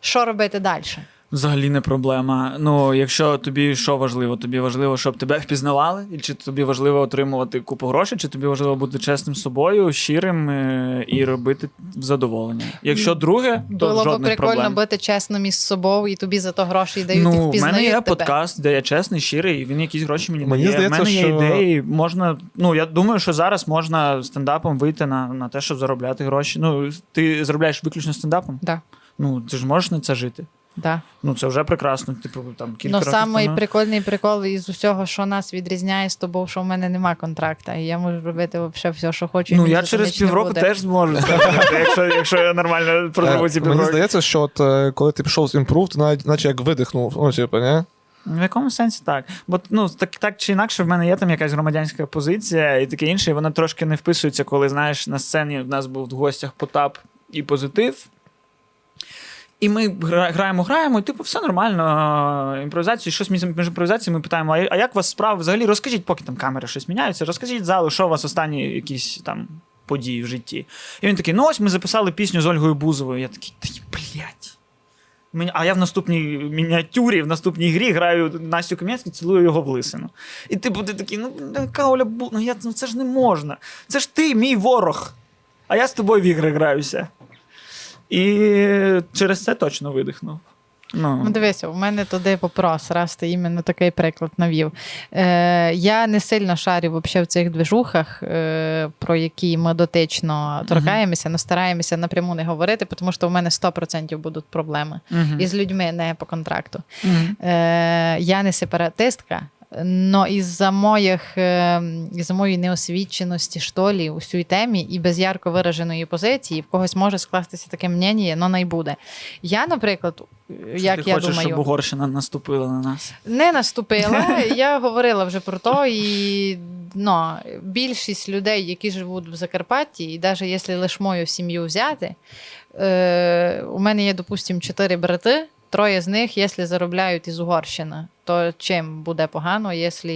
Що робити далі? Взагалі не проблема. Ну, якщо тобі що важливо, тобі важливо, щоб тебе впізнавали, і чи тобі важливо отримувати купу грошей, чи тобі важливо бути чесним з собою, щирим е, і робити задоволення. Якщо друге, то Було б жодних прикольно проблем. бути чесним із собою, і тобі за то гроші дають, і Ну, в впізнають мене є тебе. подкаст, де я чесний, щирий, і він якісь гроші мені Мені дає. здається, в мене є що- ідеї. Можна, ну я думаю, що зараз можна стендапом вийти на, на те, щоб заробляти гроші. Ну, ти заробляєш виключно стендапом. Да, Ну, ти ж можеш на це жити. Да. Ну, це вже прекрасно. Типу, там кілька Ну, самий тому. прикольний прикол із усього, що нас відрізняє з тобою, що в мене нема контракта, і я можу робити взагалі все, що хочу. Ну, я через півроку теж зможу якщо, якщо я нормально проживу ці Е, Мені здається, що от, е, коли ти пішов з імпрув, ти навіть наче як видихнув. Ну, типу, ні? В якому сенсі так? Бо ну, так, так чи інакше, в мене є там якась громадянська позиція і таке інше, і вона трошки не вписується, коли, знаєш, на сцені в нас був в гостях Потап і позитив. І ми граємо, граємо, і типу, все нормально. Імпровізацію, щось між, імпровізаціями ми питаємо: а як у вас справи взагалі? Розкажіть, поки там камери щось міняються, розкажіть залу, що у вас останні якісь там події в житті. І він такий: ну ось ми записали пісню з Ольгою Бузовою. Я такий, та. Мені- А я в наступній мініатюрі, в наступній грі граю Настю Кам'янську, цілую його в лисину. І типу, ти такий, ну яка Оля Бу... ну, я, ну це ж не можна. Це ж ти, мій ворог. А я з тобою в ігри граюся. І через це точно видихнув. Ну, Ну, дивися, у мене туди вопрос, раз ти іменно такий приклад навів. Е, я не сильно шарю вообще в цих движухах, е, про які ми дотично торкаємося, але стараємося напряму не говорити, тому що в мене 100% будуть проблеми. Мгм. І з людьми не по контракту. Мгм. Е, я не сепаратистка, але із-за моїх із-за моєї неосвіченості штолі у цій темі і без ярко вираженої позиції, в когось може скластися таке мнення, але не буде. Я, наприклад, як ти я хочеш, думаю, щоб Угорщина наступила на нас. не наступила. Я говорила вже про то, і ну, більшість людей, які живуть в Закарпатті, і навіть якщо лише мою сім'ю взяти, е, у мене є, допустимо, чотири брати. Троє з них, якщо заробляють із Угорщини, то чим буде погано, якщо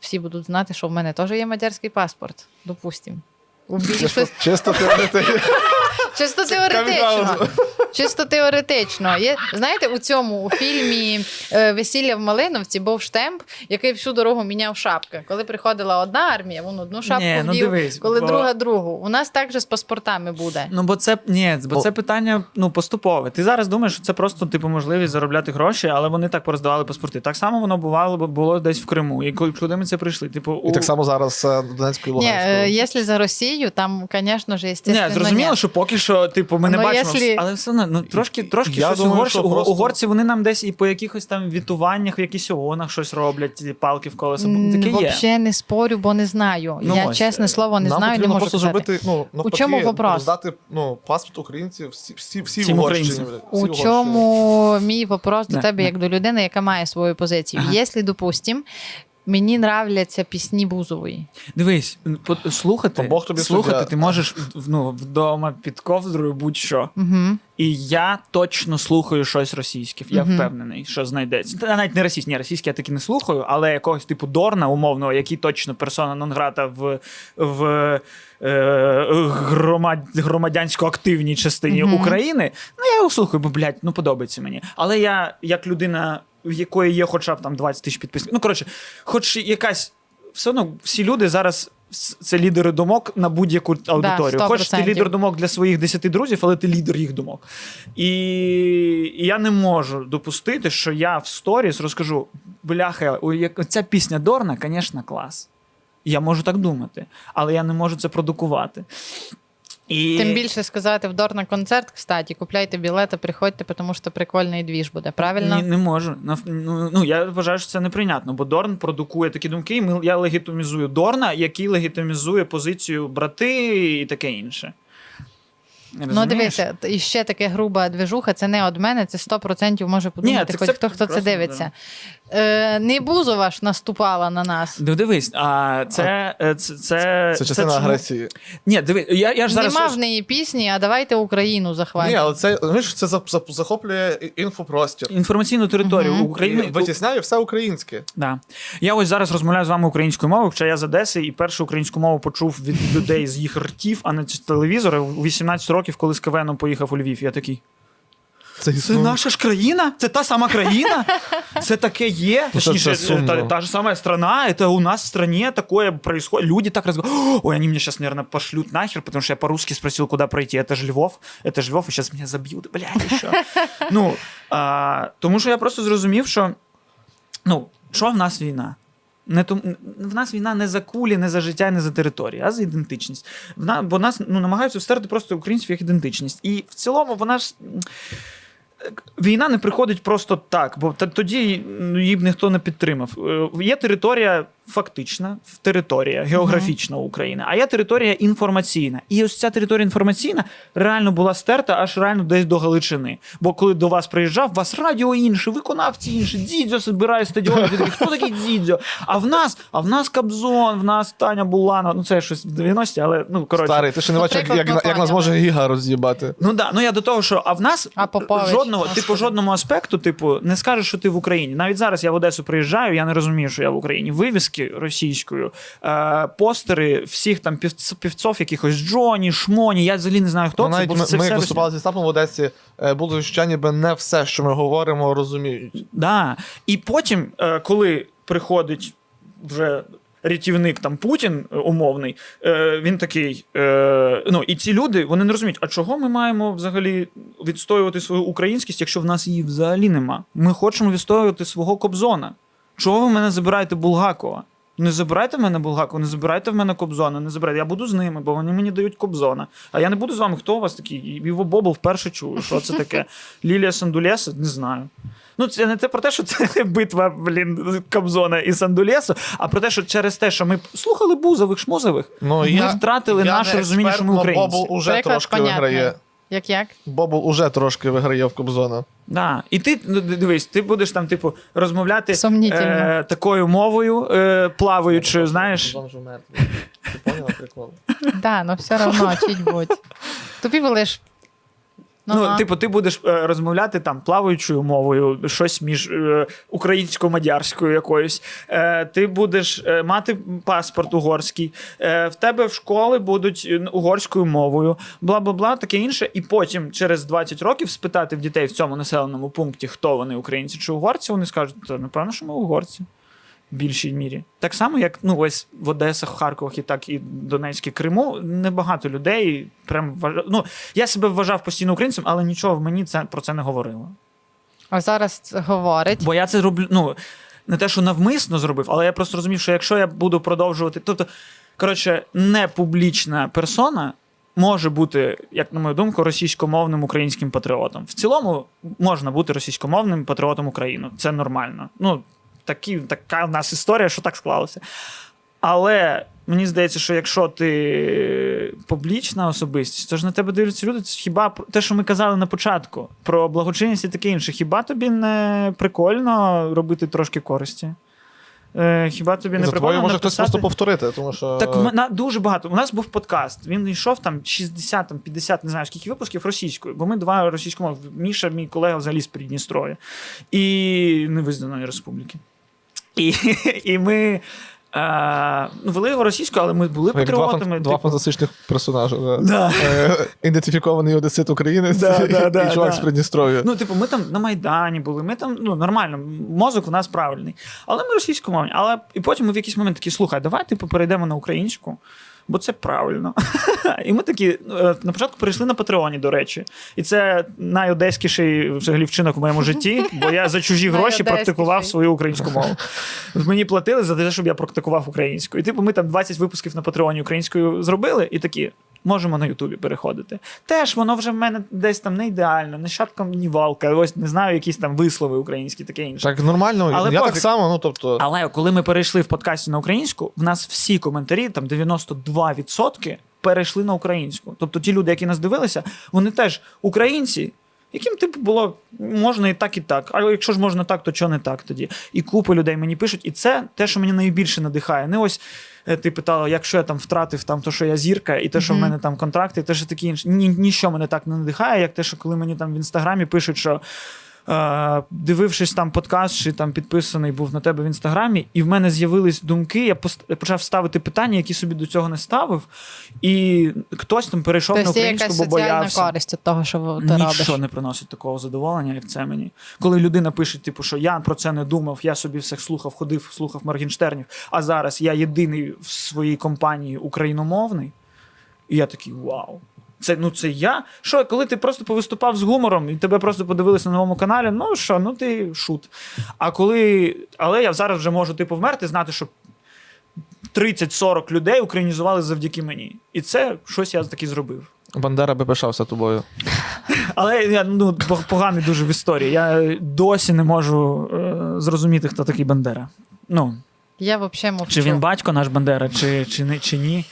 всі будуть знати, що в мене теж є мадярський паспорт, допустимо. Чисто, чисто теоретично. Чисто теоретично. Чисто теоретично. Є, знаєте, у цьому у фільмі е, Весілля в Малиновці був штемп, який всю дорогу міняв шапки. Коли приходила одна армія, він одну шапку Ні, ну вдів, дивись, коли бо- друга другу. У нас так же з паспортами буде. Ну, бо це ні, бо це питання ну, поступове. Ти зараз думаєш, що це просто типу можливість заробляти гроші, але вони так пороздавали паспорти. Так само воно бувало було десь в Криму. І куди ми це прийшли? Типу, у... І так само зараз е, Донецькою і Ні, е, якщо за Росію, там, звісно ж, естественно, Ні, зрозуміло, ні. що поки що, типу, ми не Ну, бачимо, якщо- але все одно, ну трошки, трошки Я щось думаю, угорці, що просто- угорці вони нам десь і по якихось там вітуваннях, в якісь ООНах щось роблять, ці палки в колеса. Таке є. Вообще не спорю, бо не знаю. Ну, Я ось, чесне слово не Нам знаю, не можу просто сказати. зробити, ну, навпаки, чому вопрос? роздати ну, паспорт українців всі, всі, всі Всім в Угорщині. всі У чому мій вопрос до Не, тебе, не. як до людини, яка має свою позицію? Ага. Якщо, допустим, мені нравляться пісні Бузової. Дивись, по- слухати, Бог тобі слухати суддя. ти можеш ну, вдома під ковдрою будь-що. Угу. І я точно слухаю щось російське. Я Мгм. впевнений, що знайдеться. Та навіть не російське, ні, російське я таки не слухаю, але якогось типу Дорна, умовного, який точно персона нон-грата в, в е, громад, громадянсько-активній частині Мгм. України. Ну, я його слухаю, бо, блядь, ну подобається мені. Але я, як людина, в якої є хоча б там 20 тисяч підписників. Ну, коротше, хоч якась. Все одно всі люди зараз. Це лідери думок на будь-яку аудиторію. Хоч ти лідер думок для своїх 10 друзів, але ти лідер їх думок. І, і я не можу допустити, що я в сторіс розкажу: бляха, ця пісня Дорна, звісно, клас. Я можу так думати, але я не можу це продукувати. І... Тим більше сказати вдор на концерт, кстати, купляйте білети, приходьте, тому що прикольний двіж буде, правильно? Ні, не можу. Ну, ну, я вважаю, що це неприйнятно, бо Дорн продукує такі думки, і я легітимізую Дорна, який легітимізує позицію брати і таке інше. Ну, Розумієш? дивися, т- і ще таке груба движуха, це не від мене, це 100% може подумати, це- хоч це хто, хто це дивиться. Е, не Бузова ж наступала на нас. Ну, дивись, а це, е, це, це, Це частина чому- агресії. Ні, диви, я, я ж зараз. Нема в неї пісні, а давайте Україну Ні, але це, знаєш, це за- за- захоплює інфопростір. Інформаційну територію Мгм. України. І витісняє все українське. Да. Я ось зараз розмовляю з вами українською мовою, хоча я з Одеси і першу українську мову почув від людей з їх ртів, а не з телевізора. У 18 років, коли з КВНом поїхав у Львів. Я такий. Це, Це наша ж країна? Це та сама країна? Це таке є? Ну, це- Точніше, це сумно. та, та же самая страна, это у нас в стране такое происходит. Люди так разговаривают. Ой, они меня сейчас, наверное, пошлют нахер, потому что я по-русски спросил, куда пройти. Это же Львов, это же Львов, и сейчас меня забьют. Блядь, що? Ну, а, тому що я просто зрозумів, що ну, що в нас війна? Не том, в нас війна не за кулі, не за життя, не за територію, а за ідентичність. В бо нас ну, намагаються встерти просто українців як ідентичність. І в цілому вона ж. Війна не приходить просто так, бо тоді ну, її б ніхто не підтримав. Е, Є територія фактична, територія географічна України, а є територія інформаційна. І ось ця територія інформаційна реально була стерта аж реально десь до Галичини. Бо коли до вас приїжджав, у вас радіо інше, виконавці інші, Дзідзьо збирає стадіон. Ти Хто такий Дзідзьо? А в нас, а в нас Кобзон, в нас Таня Буланова. Ну це щось в 90-ті, але ну коротше. Старий, ти ще не бачив, як, як, як нас може гіга роз'їбати. Ну да, ну я до того, що а в нас А Попович? жодного, Господи. типу, жодному аспекту, типу, не скажеш, що ти в Україні. Навіть зараз я в Одесу приїжджаю, я не розумію, що я в Україні. Вивіски російською, е, постери всіх там півц- півцов, якихось Джоні, Шмоні. Я взагалі не знаю, хто Ну, це. навіть бо ми, це ми все виступали зі Стапом в Одесі, е, було відчуття, ніби не все, що ми говоримо, розуміють. Да. І потім, е, коли приходить вже. Рятівник там Путін е, умовний, е, він такий. Ну і ці люди вони не розуміють, а чого ми маємо взагалі відстоювати свою українськість, якщо в нас її взагалі нема. Ми хочемо відстоювати свого Кобзона. Чого ви мене забираєте Булгакова? Не забирайте в мене Булгакова, не забирайте в мене Кобзона, не забирайте. Я буду з ними, бо вони мені дають Кобзона. А я не буду з вами. Хто у вас такий? Іво Бобл вперше чую. Що це таке? Лілія Сандулеса? Не знаю. Ну, це не те про те, що це битва, блін, Кобзона і Сандулесу, а про те, що через те, що ми слухали бузових, шмозових, Ну, ми я- втратили я наше розуміння, що ми українці. Бобл уже Приклад трошки понятний. виграє. Як як? Бобл уже трошки виграє в Кобзона. Да. І ти ну, дивись, ти будеш там, типу, розмовляти е, такою мовою, е, плаваючою, знаєш. Кобзон вже мертвий. Ти поняла прикол? Да, ну все одно, чуть будь. Тобі Ну, ага. типу, ти будеш е, розмовляти там плаваючою мовою, щось між е, українсько-мадярською якоюсь. Е, ти будеш е, мати паспорт угорський. Е, в тебе в школи будуть угорською мовою, бла бла бла, таке інше. І потім через 20 років спитати в дітей в цьому населеному пункті, хто вони українці чи угорці. Вони скажуть, то напевно, що ми угорці. В більшій мірі. Так само, як ну, ось в Одесах, Харковах і так і Донецькій Криму небагато людей прям вважав. Ну, я себе вважав постійно українцем, але нічого в мені це, про це не говорило. А зараз це говорить. Бо я це роблю, ну, не те, що навмисно зробив, але я просто розумів, що якщо я буду продовжувати. Тобто, коротше, не публічна персона може бути, як на мою думку, російськомовним українським патріотом. В цілому можна бути російськомовним патріотом України. Це нормально. Ну, такі, така в нас історія, що так склалося. Але мені здається, що якщо ти публічна особистість, то ж на тебе дивляться люди. Це хіба те, що ми казали на початку про благочинність і таке інше, хіба тобі не прикольно робити трошки користі? Е, хіба тобі не За прикольно твою може хтось просто повторити, тому що. Так на дуже багато. У нас був подкаст. Він йшов там 60, там 50, не знаю скільки випусків російською, бо ми два російськомовні. Міша, мій колега, взагалі з Придністров'я і невизнаної республіки. І, і ми. Е, ну, вели його російською, але ми були Як патріотами. два типу. фантастичних персонажа. Да. Да. Е, Ідентифікований одесит України Да, да, да, і чувак да. з Придністров'я. Ну, типу, ми там на Майдані були, ми там ну, нормально, мозок у нас правильний. Але ми російськомовні. Але і потім ми в якийсь момент такі, слухай, давай типу, перейдемо на українську. Бо це правильно. І ми такі е, на початку перейшли на Патреоні, до речі. І це найодеськіший взагалі вчинок в моєму житті, бо я за чужі гроші практикував свою українську мову. Мені платили за те, щоб я практикував українську. І типу, ми там 20 випусків на Патреоні українською зробили, і такі. Можемо на Ютубі переходити. Теж воно вже в мене десь там не ідеально, не шатком ні валка, ось не знаю, якісь там вислови українські, таке інше. Так нормально, Але я так само, ну тобто. Але коли ми перейшли в подкасті на українську, в нас всі коментарі, там 92% перейшли на українську. Тобто ті люди, які нас дивилися, вони теж українці. Яким типу було можна і так, і так. Але якщо ж можна так, то чого не так тоді? І купи людей мені пишуть. І це те, що мені найбільше надихає. Не ось е, ти питала, якщо я там втратив там то, що я зірка, і те, що в мене там контракти, і те, що таке інше. Ні, ніщо мене так не надихає, як те, що коли мені там в інстаграмі пишуть, що. Е, дивившись там подкаст, чи там підписаний був на тебе в інстаграмі, і в мене з'явились думки. Я почав ставити питання, які собі до цього не ставив. І хтось там перейшов на Тобто є українську, якась бо боявся. користь від того, що ти робиш. Нічого не приносить такого задоволення, як це мені. Коли людина пише, типу, що я про це не думав, я собі всіх слухав, ходив, слухав Моргенштернів, а зараз я єдиний в своїй компанії україномовний. І я такий вау. Це ну це я. Що, коли ти просто повиступав з гумором і тебе просто подивилися на новому каналі, ну що, ну ти шут. А коли. Але я зараз вже можу типу вмерти, знати, що 30-40 людей українізували завдяки мені. І це щось я таки зробив. Бандера би пишався тобою. Але я ну поганий дуже в історії. Я досі не можу е, зрозуміти, хто такий Бандера. Ну, Я взагалі мовчу. чи він батько наш Бандера, чи, чи, не, чи ні.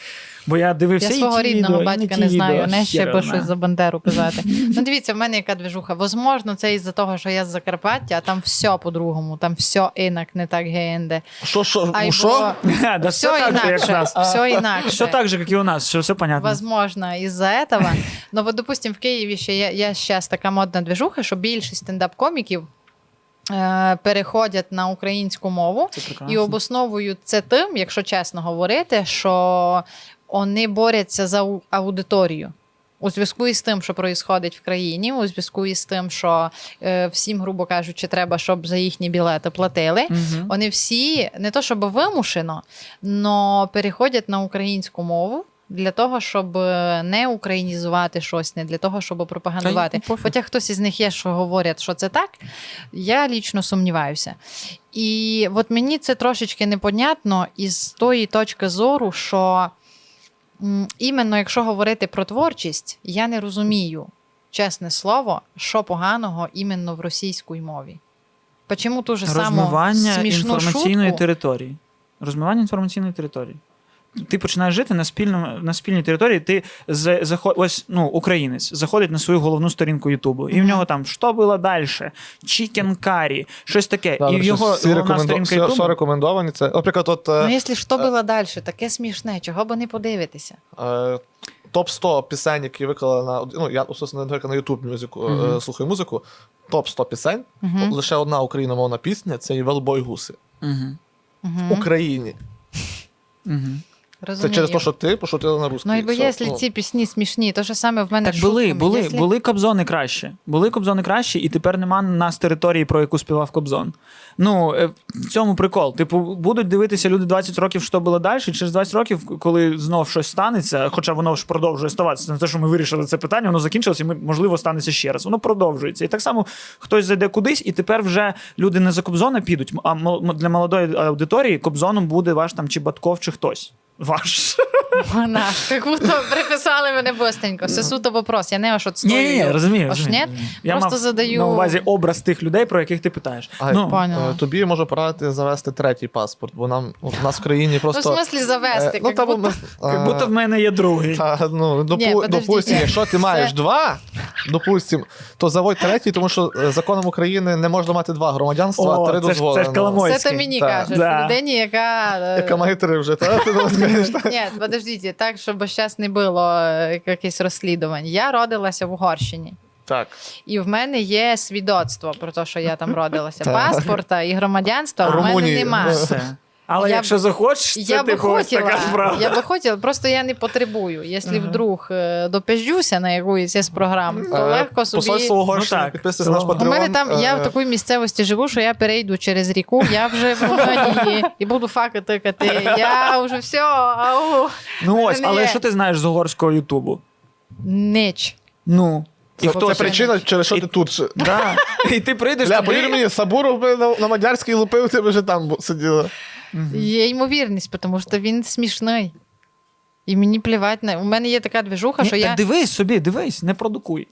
Бо я дивився Я і свого ті рідного відео, батька не знаю, відео. не ще би щось за Бандеру казати. Ну дивіться, в мене яка движуха. Возможно, це із-за того, що я з Закарпаття, а там все по-другому, там все інак, не так генде. Що, що, ну, що? Да все все так же, як інакше, нас. все інакше. Все так же, як і у нас, що все понятно. Возможно, из-за этого. Но вот, допустим, в Києві ще є, є зараз така модна движуха, що більшість стендап-коміків е, переходять на українську мову Це прекрасно. і обосновують це тим, якщо чесно говорити, що вони борються за аудиторію. У зв'язку із тим, що відбувається в країні, у зв'язку із тим, що е, всім, грубо кажучи, треба, щоб за їхні білети платили. Мгм. Вони всі не то щоб вимушено, але переходять на українську мову. Для того, щоб е, не українізувати щось, не для того, щоб пропагандувати. Та й. Хоча хтось із них є, що говорять, що це так, я лічно сумніваюся. І от мені це трошечки непонятно із тої точки зору, що іменно якщо говорити про творчість, я не розумію, чесне слово, що поганого іменно в російській мові. Почому ту ж саму смішну інформаційної шутку, території. Розмивання інформаційної території. Ти починаєш жити на спільному на спільній території. Ти з, заход, ось ну, українець заходить на свою головну сторінку Ютубу, і в нього там що було далі? Чікен карі, щось таке. Да, і в його всі, головна рекоменду... сторінка Ютубу. все рекомендовані. Це, наприклад, от Ну, е, якщо що було далі, таке смішне, чого би не подивитися? е, топ 100 пісень, які виклали на ну, я особисто на YouTube музику, Мгм. е, слухаю музику. Топ 100 пісень. Мгм. Лише одна україномовна пісня це Велбой Гуси. Угу. Україні. Угу. Це через те, що ти пошутила на русській. Ну, якби якщо Ну, ці пісні смішні, то ж саме в мене Так були, шутками. були, Якщо- були кобзони краще. Були кобзони краще, і тепер нема нас території, про яку співав Кобзон. Ну, е, в цьому прикол. Типу, будуть дивитися люди 20 років, що було далі, і через 20 років, коли знов щось станеться, хоча воно ж продовжує ставатися, не те, що ми вирішили це питання, воно закінчилося, і ми, можливо, станеться ще раз. Воно продовжується. І так само хтось зайде кудись, і тепер вже люди не за Кобзона підуть, а мол- для молодої аудиторії Кобзоном буде ваш там чи Батков, чи хтось. Ваш. Вона, як будто приписали мене бостренько. Це суто вопрос. Я не аж от Ні, стою. ні, ні, розумію. Аж ні? Я Просто мав задаю- на увазі образ тих людей, про яких ти питаєш. А, ну, Поняла. Е, Тобі можу порадити завести третій паспорт, бо нам у нас в країні Ну, в смислі завести. Е, ну, як будто- ми- як будто в мене є другий. Та, ну, допу, Ні, допустим, якщо ти маєш Це- два, допустим, то заводь третій, тому що е, законом України не можна мати два громадянства, О, а три це ж- це ж Це ти мені Так. кажеш. Да. Людині, яка. е, Яка має три вже, та? Ні, подождіть, так, щоб зараз не було е, якихось розслідувань. Я родилася в Угорщині. Так. І в мене є свідоцтво про те, що я там родилася. Паспорта і громадянства в мене немає. Але Я б- якщо захочеш, це Я типу ось хотіла, така справа. я би хотіла, просто я не потребую. Якщо Ага. вдруг е, допіжджуся на якусь із програм, то Е, легко собі. Посольство Угорщини, Ну, так. підписуйтесь наш У У мене там я Е, в такій місцевості живу, що я перейду через ріку, я вже в Румунії і буду факи тикати. Я вже все, ау, Ну ось, але що ти знаєш з угорського Ютубу? нич. Ну. Це, це ще причина, через що І- ти тут. Да. І ти прийдеш повір мені, Сабуров би на, на Мадярській лупив, ти б вже там сиділа. Мгм. Є ймовірність, тому що він смішний. І мені плівать на. У мене є така движуха, Ні, що та я. дивись собі, дивись, не продукуй.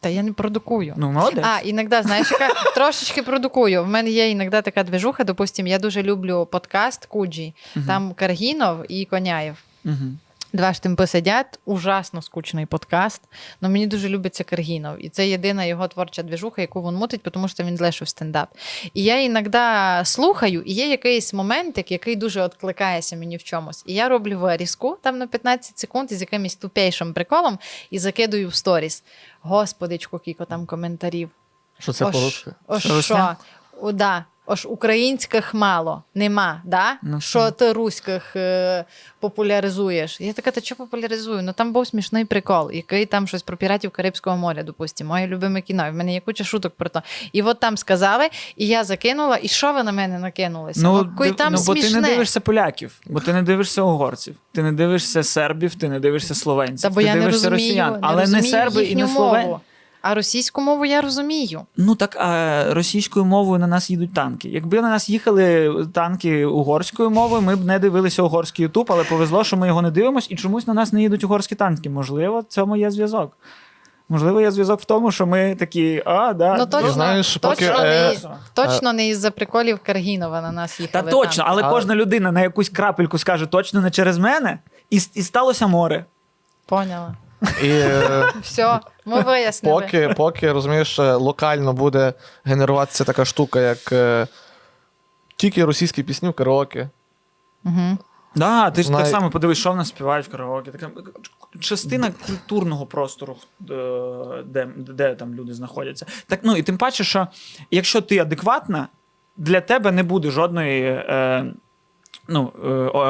Та я не продукую. Ну, молодець. А, іноді, знаєш, яка трошечки продукую. В мене є іноді така движуха, допустим, я дуже люблю подкаст Куджі. Мгм. Там Каргінов і Коняєв. Мгм. Два штимпи сидять, ужасно скучний подкаст. але мені дуже любиться Каргінов. І це єдина його творча движуха, яку він мутить, тому що він злешив стендап. І я іноді слухаю, і є якийсь моментик, який дуже відкликається мені в чомусь. І я роблю вирізку там на 15 секунд із якимось тупейшим приколом і закидую в сторіс. Господичку, кіко там коментарів. Що це Ож- по-русски? Ось Що, що? О, да. Ож українських мало, нема, да? Ну, що ти руських е, популяризуєш? Я така, та що популяризую? Ну там був смішний прикол, який там щось про піратів Карибського моря, допустимо, моє любиме кіно. і В мене є куча шуток про то. І от там сказали, і я закинула, і що ви на мене накинулися? Ну, кой див- там ну, бо смішне. ти не дивишся поляків, бо ти не дивишся угорців, ти не дивишся сербів, ти не дивишся словенців, Та бо ти я не розумію, росіян, не але розумію не серби і не словені. А російську мову я розумію. Ну так а російською мовою на нас їдуть танки. Якби на нас їхали танки угорською мовою, ми б не дивилися угорський Ютуб, але повезло, що ми його не дивимося, і чомусь на нас не їдуть угорські танки. Можливо, в цьому є зв'язок. Можливо, є зв'язок в тому, що ми такі, а, да. Ну, точно, знаєш, поки, точно, е, не, точно не із-за приколів Каргінова на нас Та їхали. точно, там. але А- кожна людина на якусь крапельку скаже точно не через мене, і, і сталося море. Поняла. І е, Все, ми вияснили. поки, поки розумієш, е, локально буде генеруватися така штука, як е, тільки російські пісні в караоке. Угу. Да, ти ж Знає- так само подивись, що в нас співають в караоке. Така частина культурного простору, е, де, де там люди знаходяться. Так, ну і тим паче, що якщо ти адекватна, для тебе не буде жодної. Е, Ну,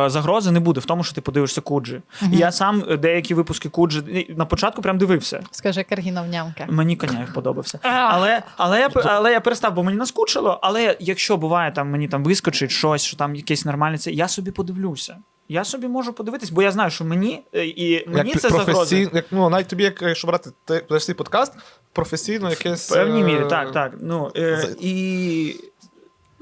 е, загрози не буде в тому, що ти подивишся Куджі. Мгм. Я сам деякі випуски Куджі на початку прям дивився. Скажи Каргінов нямка. Мені коняєв подобався. Але, але, я, але я перестав, бо мені наскучило. Але якщо буває, там мені там вискочить щось, що там якесь нормальне, це я собі подивлюся. Я собі можу подивитись, бо я знаю, що мені е, і мені як це професійно, як, ну, навіть тобі, як якщо брати ти, свій подкаст, професійно якесь. В певній е, мірі, так, так. Ну, е, і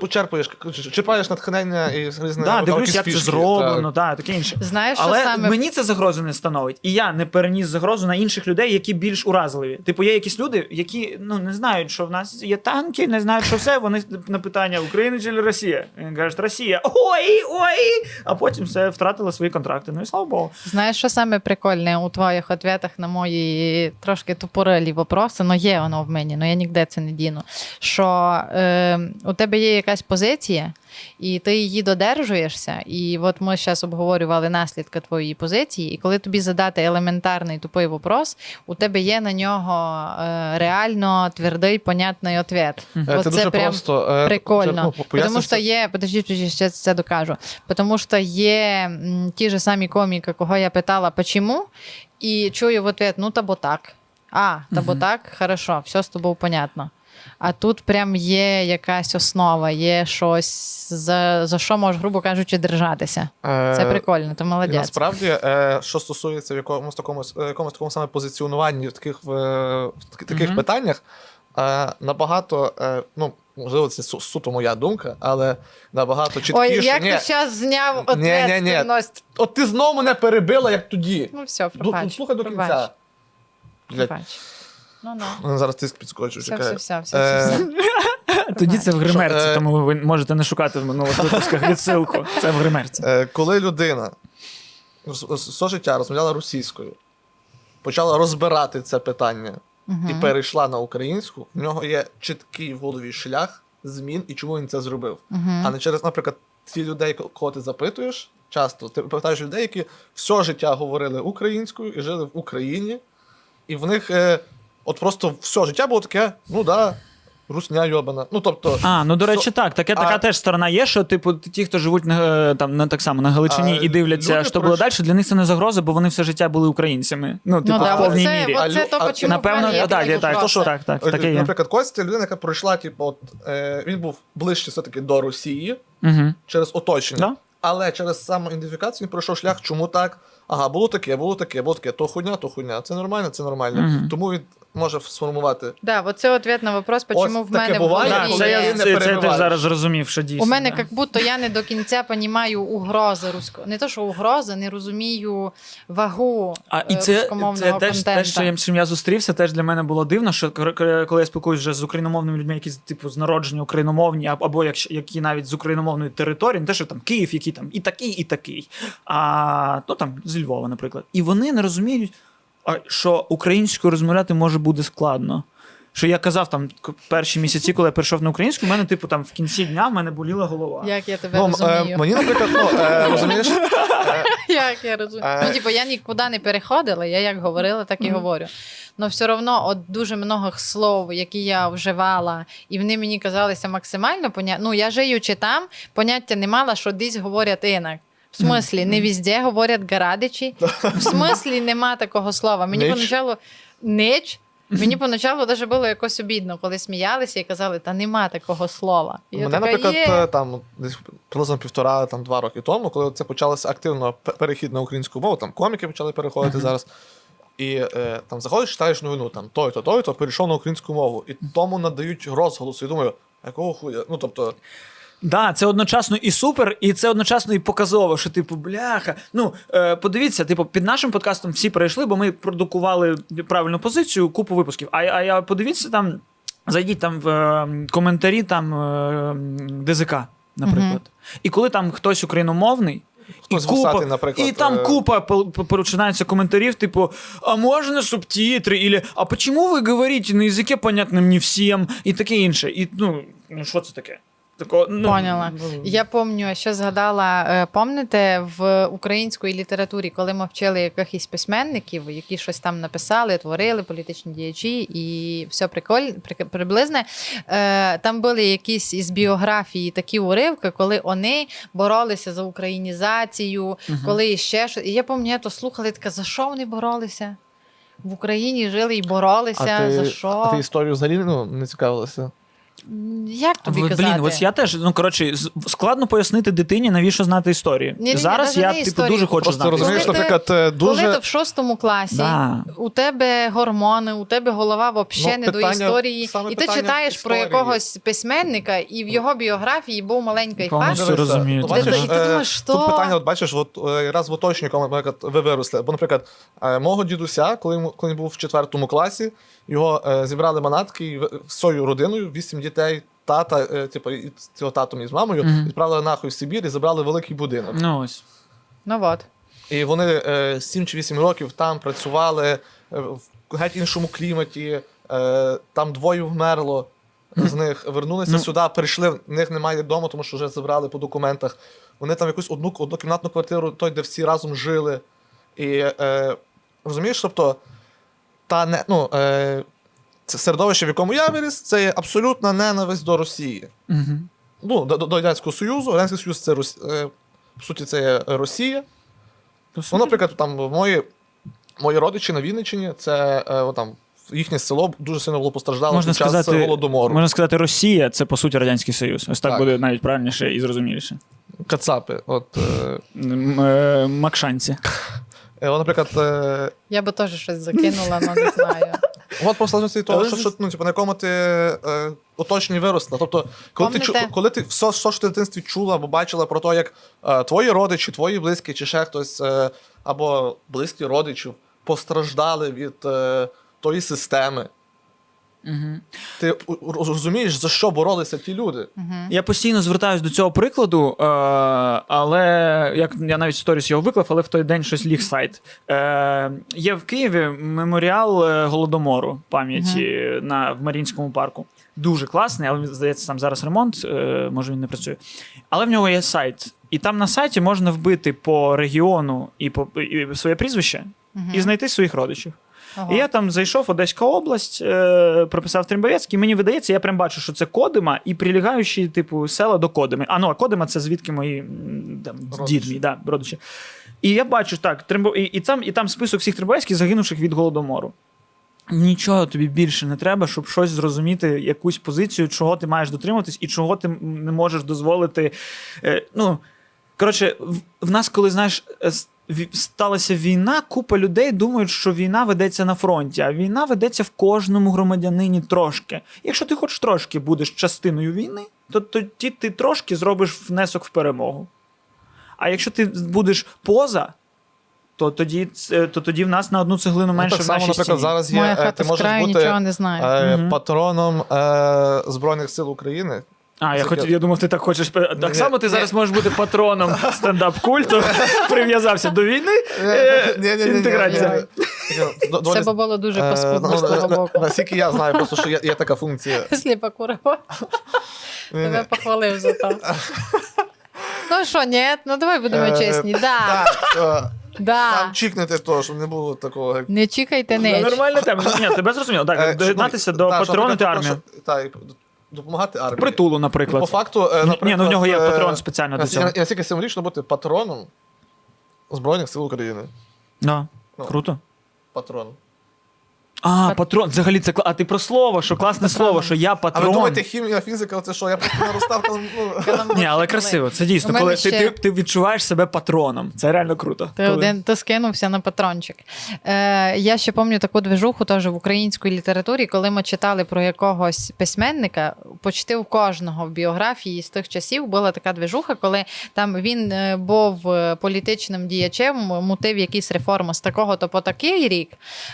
Почерпуєш, черпаєш натхнення і різне. да, дивлюсь, як це зроблено, да, таке інше. Знаєш, що Але саме мені це загрози не становить. І я не переніс загрозу на інших людей, які більш уразливі. Типу, є якісь люди, які ну не знають, що в нас є танки, не знають, що все. Вони на питання Україна чи Росія. І кажуть, Росія. Ой, ой! А потім все втратили свої контракти. Ну і слава Богу. знаєш, що саме прикольне у твоїх ответах на мої трошки тупорилі вопроси, ну є воно в мені, ну я ніде це не діну. Що е, у тебе є якась позиція, і ти її додержуєшся. І от ми зараз обговорювали наслідки твоєї позиції, і коли тобі задати елементарний тупий вопрос, у тебе є на нього е, реально твердий, понятний ответ. Е, От Це дуже прям просто. е, Прикольно. ну, Тому що є, подожди, подожди, ще це докажу. Тому що є ті ж самі коміки, кого я питала, почему, і чую в ответ, ну та бо так. А, та бо так, хорошо, все з тобою понятно. А тут прям є якась основа, є щось, за, за що можеш, грубо кажучи, держатися. е, Це прикольно, ти І молодець. насправді, е, що стосується в якомусь такому, е, якомусь такому саме позиціонуванні в таких, в, в таки- таких Мгм. питаннях, е, набагато, е, ну, можливо, це су- суто моя думка, але набагато чіткіше. Ой, як Ні, ти зараз зняв Ні, ні, ні. ответственность. От ти знову мене перебила, як тоді. Ну все, пробач. Слухай до пробач, кінця. Пробач. Ну, ну. зараз тиск підскочу, Все, все, все, все, Е, все. Тоді це в гримерці, е, тому ви можете не шукати в минулих випусках відсилку. Це в гримерці. Е, Коли людина все життя розмовляла російською, почала розбирати це питання і перейшла на українську, в нього є чіткий в голові шлях змін і чому він це зробив. А не через, наприклад, ті людей, кого ти запитуєш, часто ти питаєш людей, які все життя говорили українською і жили в Україні, і в них от просто все життя було таке, ну да, русня йобана. Ну тобто. А, ну до речі, Що- так. Таке, А- така теж сторона є, що типу ті, хто живуть на е, там на так само на Галичині А і дивляться, що було далі, для них це не загроза, бо вони все життя були українцями. Ну, типу, Ну, да, в повній оце, мірі. А оце то, а- Напевно, правильно так, я так, так, просто. так, так, Е, таке є. Наприклад, Костя людина, яка пройшла, типу, от, е, він був ближче все-таки до Росії Угу. через оточення. Да? Але через самоідентифікацію він пройшов шлях, чому так? Ага, було таке, було таке, було таке. То хуйня, то хуйня. Це нормально, це нормально. Мгм. Тому він може сформувати. Да, вот це ответ на вопрос, почему в таке мене буває, голові коли це, я, не це, це теж перебиваєш. зараз зрозумів, що дійсно. У мене да. як будто я не до кінця розумію угрози руського. Не то, що угрози, не розумію вагу А і е, це, рускомовного це теж те, контенту. що я, з чим я зустрівся, теж для мене було дивно, що кор- кор- коли я спілкуюся вже з україномовними людьми, які типу з народження україномовні, або- або як, які навіть з україномовної території, не те, що там Київ, який там і такий, і такий, а ну там з Львова, наприклад. І вони не розуміють, що українською розмовляти може бути складно. Що я казав там перші місяці, коли я прийшов на українську, в мене, типу, там в кінці дня в мене боліла голова. Як я тебе Ну, е, розумію. мені, наприклад, ну, е, розумієш, е, Як я розумію. Е. Ну, типу, я нікуди не переходила, я як говорила, так і говорю. Ну, все одно, от дуже много слов, які я вживала, і вони мені казалися максимально понятні. Ну, я живучи там, поняття не мала, що десь говорять інак. В смислі, не везде говорять гарадичі. В смислі, нема такого слова. Мені Нич. поначалу нич. Мені поначалу даже було якось обідно, коли сміялися і казали, та нема такого слова. І Мене, така, наприклад, «Є». там десь приблизно півтора там два роки тому, коли це почалося активно перехід на українську мову, там коміки почали переходити зараз. І е, там заходиш, читаєш новину, там той-то, той-то перейшов на українську мову, і тому надають розголос. І думаю, якого хуя? Ну тобто, Да, це одночасно і супер, і це одночасно і показово, що типу, бляха. Ну е, подивіться, типу, під нашим подкастом всі пройшли, бо ми продукували правильну позицію, купу випусків. А, а я подивіться там, зайдіть там в е, коментарі там е, ДЗК, наприклад. І коли там хтось україномовний. І купа, вусатий, наприклад, і там е, купа по- по- починається коментарів, типу, а можна субтитри? Или, а почему ви говорите на язике понятним не всім? І таке інше. І ну, ну що це таке? Тако, ну, Поняла. ну, Я пам'ятаю, що згадала, е, пам'ятаєте, в українській літературі, коли ми вчили якихось письменників, які щось там написали, творили, політичні діячі, і все приколь, при- приблизне. Е, Там були якісь із біографії такі уривки, коли вони боролися за українізацію, коли ще щось. І я пам'ятаю, то слухали таке, за що вони боролися? В Україні жили і боролися. а ти, за що? а ти історію взагалі ну, не цікавилася? Як тобі казати? Блін, ось я теж, ну коротше, з- складно пояснити дитині, навіщо знати історію. Ні-ні-ні, Зараз навіть я, не типу, історію. дуже хочу Просто знати. розумієш, Коли ти- наприклад, е, Коли ти дуже. в шостому класі, Да. у тебе гормони, у тебе голова взагалі Ну, не до історії, саме і ти питання читаєш про історії. якогось письменника, і в його біографії був маленький Повністю факт. Дивися, розумію, ну, це бачиш, І ти е, думаєш, що? Тут питання, от бачиш, от, е, раз в уточнюю, коли, наприклад, ви виросли. Бо, наприклад, е, мого дідуся, коли, йому- коли він був в четвертому класі, його е, зібрали манатки і в- родиною, вісім дітей, тата, е, типу, і з його татом і з мамою, Мгм. відправили нахуй в Сибір і забрали великий будинок. Ну ось. Ну от. І вони е, 7 чи 8 років там працювали е, в геть іншому кліматі, е, там двоє вмерло. З них вернулися Ну. сюди, прийшли, в них немає вдома, тому що вже забрали по документах. Вони там якусь одну однокімнатну квартиру, той, де всі разом жили. І е, розумієш, тобто, та не, ну, е, це середовище, в якому я виріс, це є абсолютна ненависть до Росії. Угу. Ну, до, до Радянського Союзу. Радянський Союз це Рос... е, по суті, це є Росія. Ну, наприклад, там мої, мої родичі на Вінниччині, це е, о, там, їхнє село дуже сильно було постраждало можна під час сказати, голодомору. можна сказати, Росія це по суті Радянський Союз. Ось так, Так. буде навіть правильніше і зрозуміліше. Кацапи. От, е, М, е, Макшанці. е, от, наприклад, е, Я би теж щось закинула, але не знаю. от залежності від того, що, що ну, типу, на якому ти е, оточенні виросла. Тобто, коли ти, коли ти все, все, що ти в дитинстві чула або бачила про те, як е, твої родичі, твої близькі, чи ще хтось, е, або близькі родичів постраждали від е, тої системи. Угу. Ти розумієш, за що боролися ті люди. Мгм. Я постійно звертаюсь до цього прикладу, е, але як я навіть сторіс його виклав, але в той день щось ліг сайт. Е, є в Києві меморіал е, голодомору пам'яті на в Марінському парку. Дуже класний, але здається, там зараз ремонт, е, може він не працює. Але в нього є сайт. І там на сайті можна вбити по регіону і по і своє прізвище Мгм. і знайти своїх родичів. Ого. І я там зайшов Одеська область, е, прописав Трембовецький. Мені видається, я прям бачу, що це Кодима і прилягаючі, типу, села до Кодими. А ну, а Кодима це звідки мої там, Родичі. дід мій, да, родичі. І я бачу так, Трембо... і, і, там, і там список всіх Трембовецьких загинувших від голодомору. Нічого тобі більше не треба, щоб щось зрозуміти, якусь позицію, чого ти маєш дотримуватись і чого ти не можеш дозволити. Е, ну, коротше, в, в нас, коли знаєш, е, сталася війна, купа людей думають, що війна ведеться на фронті, а війна ведеться в кожному громадянині трошки. Якщо ти хоч трошки будеш частиною війни, то тоді ти трошки зробиш внесок в перемогу. А якщо ти будеш поза, то тоді, то тоді в нас на одну цеглину Ну, менше так в само, нашій наприклад, стіні. зараз є. Моя е, хата ти можеш краю бути нічого не знає. е, патроном е, Збройних сил України. А, я хотів, я думав, ти так хочеш. Так само ти зараз можеш бути патроном стендап-культу, прив'язався до війни. е, Інтеграція. Це б було дуже е, паскудно ну, з того боку. Наскільки я знаю, просто що є, така функція. Сліпа курва. Тебе похвалив за то. Ну що, ні, ну давай будемо Е, чесні. Да, е, да. там чікнете то, щоб не було такого. як- Не чекайте Це неч. Нормальна тема. Ну, Ні, тебе зрозуміло. Е, Так, доєднатися ну, до та, щоб, патронити допомагати армії. Притулу, По наприклад. факту, наприклад. Ні, ну в нього є е, патрон спеціально до цього. Наскільки символічно бути патроном Збройних сил України. Да. Ну. Круто. Патрон. А, патрон. Взагалі, це кла- А ти про слово, що класне слово, що я А ви патрон. думаєте, хімія, фізика, це що? Я просто наростав там. Ну, Ні, але красиво, це У дійсно. мене Коли ти, ще- ти, ти відчуваєш себе патроном. Це реально круто. Ти Коли- один ти скинувся на патрончик. Е, я ще пам'ятаю таку движуху теж в українській літературі, коли ми читали про якогось письменника, почти у кожного в біографії з тих часів була така движуха, коли там він е, був е, політичним діячем, мутив якісь реформи з такого-то по такий рік.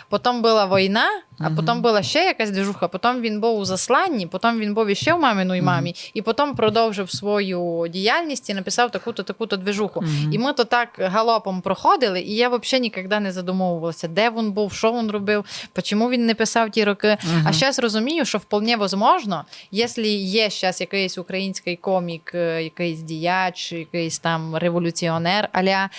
Потім була війна, а Мгм. потім була ще якась движуха, потім він був у засланні, потім він був іще в маминій мамі, і потім продовжив свою діяльність і написав таку-то таку-то движуху. І ми то так галопом проходили, і я взагалі ніколи не задумовувалася, де він був, що він робив, чому він не писав ті роки. А зараз розумію, що вполне возможно, якщо є зараз якийсь український комік, е, якийсь діяч, якийсь там революціонер, аля,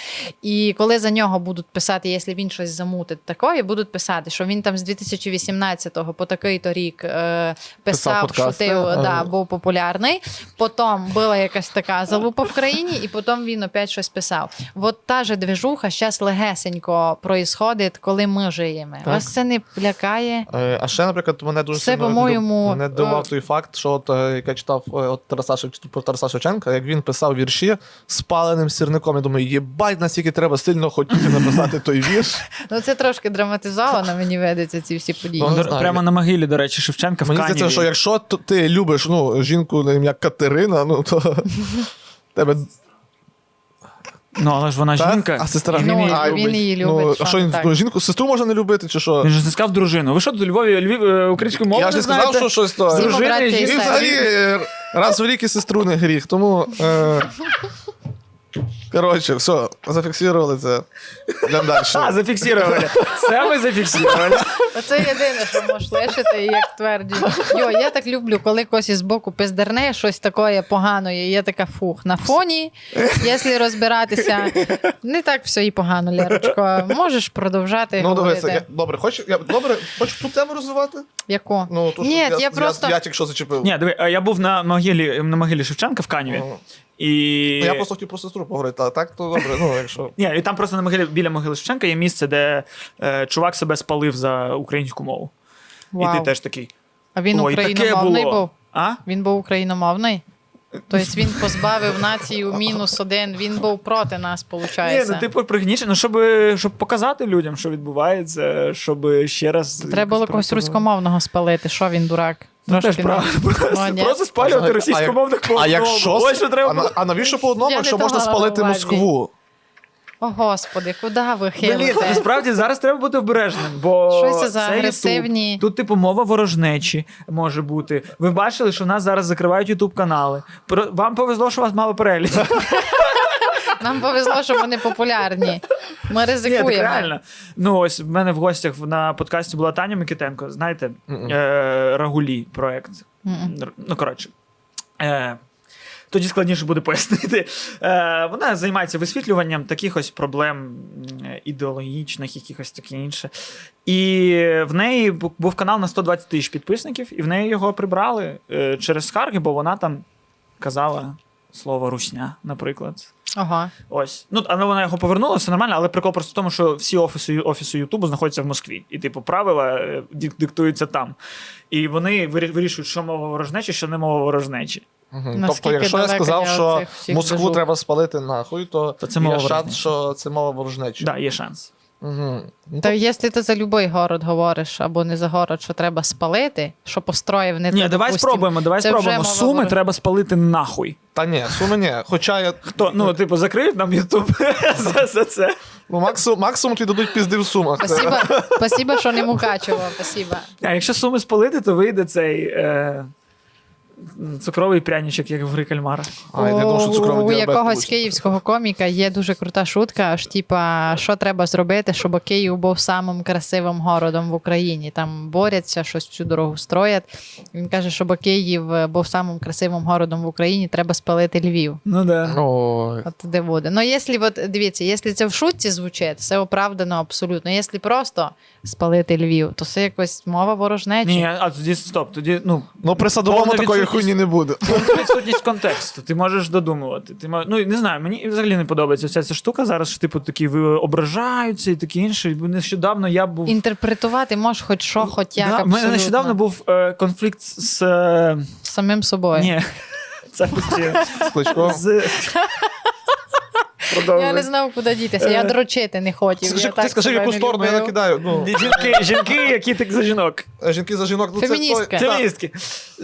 і коли за нього будуть писати, якщо він щось замутить такое, будуть писати, що він там з 2018 по такий то рік е, писав, подкасти, шутив, ага. да, був популярний. Потім була якась така залупа в країні, і потім він опять щось писав. От та же движуха зараз легесенько проїсходить, коли ми живемо. Вас це не лякає? Е, А ще, наприклад, мене дуже Це, сильно по-моєму, мене дивував е, той факт, що от, як я читав от Тараса, про Тараса Шевченка, як він писав вірші з паленим сірником. Я думаю, єбать, наскільки треба сильно хотіти написати той вірш. Ну це трошки драматизовано, мені видається ці всі події. Ну, До- Прямо на могилі, до речі, Шевченка в Мені Каніві. здається, що якщо ти любиш ну, жінку на ім'я Катерина, ну то тебе Ну, але ж вона та? жінка. а сестра і Ну, він її а любить. він її любить. Ну, що а що він так? ну, жінку, сестру можна не любити, чи що? Він же не сказав дружину. Ви що тут у Львові Львів е, українською мовою я ж не сказав, знаєте? що щось то. Всі Дружини, і жінки, взагалі е, раз в рік і сестру не гріх. Тому. Е, коротше, все, зафіксували це. Йдемо далі. А, зафіксували. Це ми зафіксували. Оце єдине, що можеш лишити, і як твердять. Йо, я так люблю, коли когось із боку пиздерне, щось таке погано, і я така фух. На фоні, якщо розбиратися, не так все і погано, Лерочко. Можеш продовжати Ну, говорити. дивися, я, добре, хочу, я, добре, хочу ту тему розвивати? Яку? Ну, то, що Ні, я, я просто- Я, я тільки що зачепив. Ні, диви, а я був на могилі, на могилі Шевченка в Каніві. Ну, І... Я просто хотів про сестру поговорити, а так то добре, ну, якщо. Ні, і там просто на могилі, біля могили Шевченка є місце, де е, чувак себе спалив за українську мову. І ти теж такий. А він Ой, україномовний було. був? А? Він був україномовний? Тобто він позбавив націю мінус один, він був проти нас, виходить. Ні, ну типу пригнічено, ну, щоб, щоб показати людям, що відбувається, щоб ще раз. Треба було якось когось руськомовного спалити, що він дурак. Ну, теж правда. ну, Просто, просто спалювати російськомовних по А одному. якщо. Ось що треба а, на- було. а навіщо по одному, якщо можна спалити. Москву? О, господи, куди ви Блін, хилите? насправді зараз треба бути обережним, бо Що це за YouTube. агресивні- Тут, типу, мова ворожнечі може бути. Ви бачили, що в нас зараз закривають Ютуб канали. Про... Вам повезло, що у вас мало переглядів. Нам повезло, що вони популярні. Ми Ні, так реально. Ну, ось в мене в гостях на подкасті була Таня Микитенко. Знаєте, е, Рагулі проект. Р- Ну, коротше. Е, тоді складніше буде пояснити. Е, вона займається висвітлюванням таких ось проблем м, ідеологічних, якихось таке інше. І в неї бу- був канал на 120 тисяч підписників, і в неї його прибрали е, через скарги, бо вона там казала слово русня, наприклад. Ага. Ось. Ну, але вона його повернула, все нормально, але прикол просто в тому, що всі офіси, офіси Ютубу знаходяться в Москві. І, типу, правила е, диктуються там. І вони вирішують, що мова ворожнечі, що не мова ворожнечі. Угу. Тобто, якщо я сказав, що Москву движух? треба спалити нахуй, то, То це мова є шанс, ворожнечі. що це мова ворожнечі. Так, да, є шанс. Угу. Та якщо ти за будь-який город говориш або не за город, що треба спалити, що построїв не Ні, те, давай допустим, спробуємо, давай це вже спробуємо. мова Суми ворог- треба спалити нахуй. Та ні, суми ні. Хоча я. Хто, ну, типу, закриють нам Ютуб за, за це. Ну, максимум, максимум тобі дадуть пізди в сумах. Спасибо, спасибо, що не Мукачево, спасибо. А якщо суми спалити, то вийде цей е, цукровий пряничок, як в гри кальмара. А, я думав, що цукровий у якогось київського коміка є дуже крута шутка, аж типа, що треба зробити, щоб Київ був самим красивим городом в Україні. Там борються, щось всю дорогу строять. Він каже, щоб Київ був самим красивим городом в Україні, треба спалити Львів. Ну да. Ой. От де буде. Ну, якщо от, дивіться, якщо це в шутці звучить, це оправдано абсолютно. Якщо просто спалити Львів, то це якось мова ворожнечі. Ні, а тоді стоп, тоді, ну, Ну, при садовому Повна такої відсутність. хуйні не буде. повна відсутність контексту. Ти можеш додумувати. Ти мож... Ну, не знаю, мені взагалі не подобається вся ця штука зараз, що типу такі ви ображаються і таке інше. Бо Нещодавно я був. Інтерпретувати можеш хоч що, хоч як. Да, в мене абсолютно. нещодавно був е, конфлікт з. Е... З самим собою. Ні. Це постійно. З Кличком. з... Я не знав, куди дітися. Я Е, дрочити не хотів. Скажи, я ти так скажи, в яку сторону я накидаю. Ну, Жінки, жінки, які так за жінок. жінки за жінок. Ну, це Феміністка. той- Феміністки.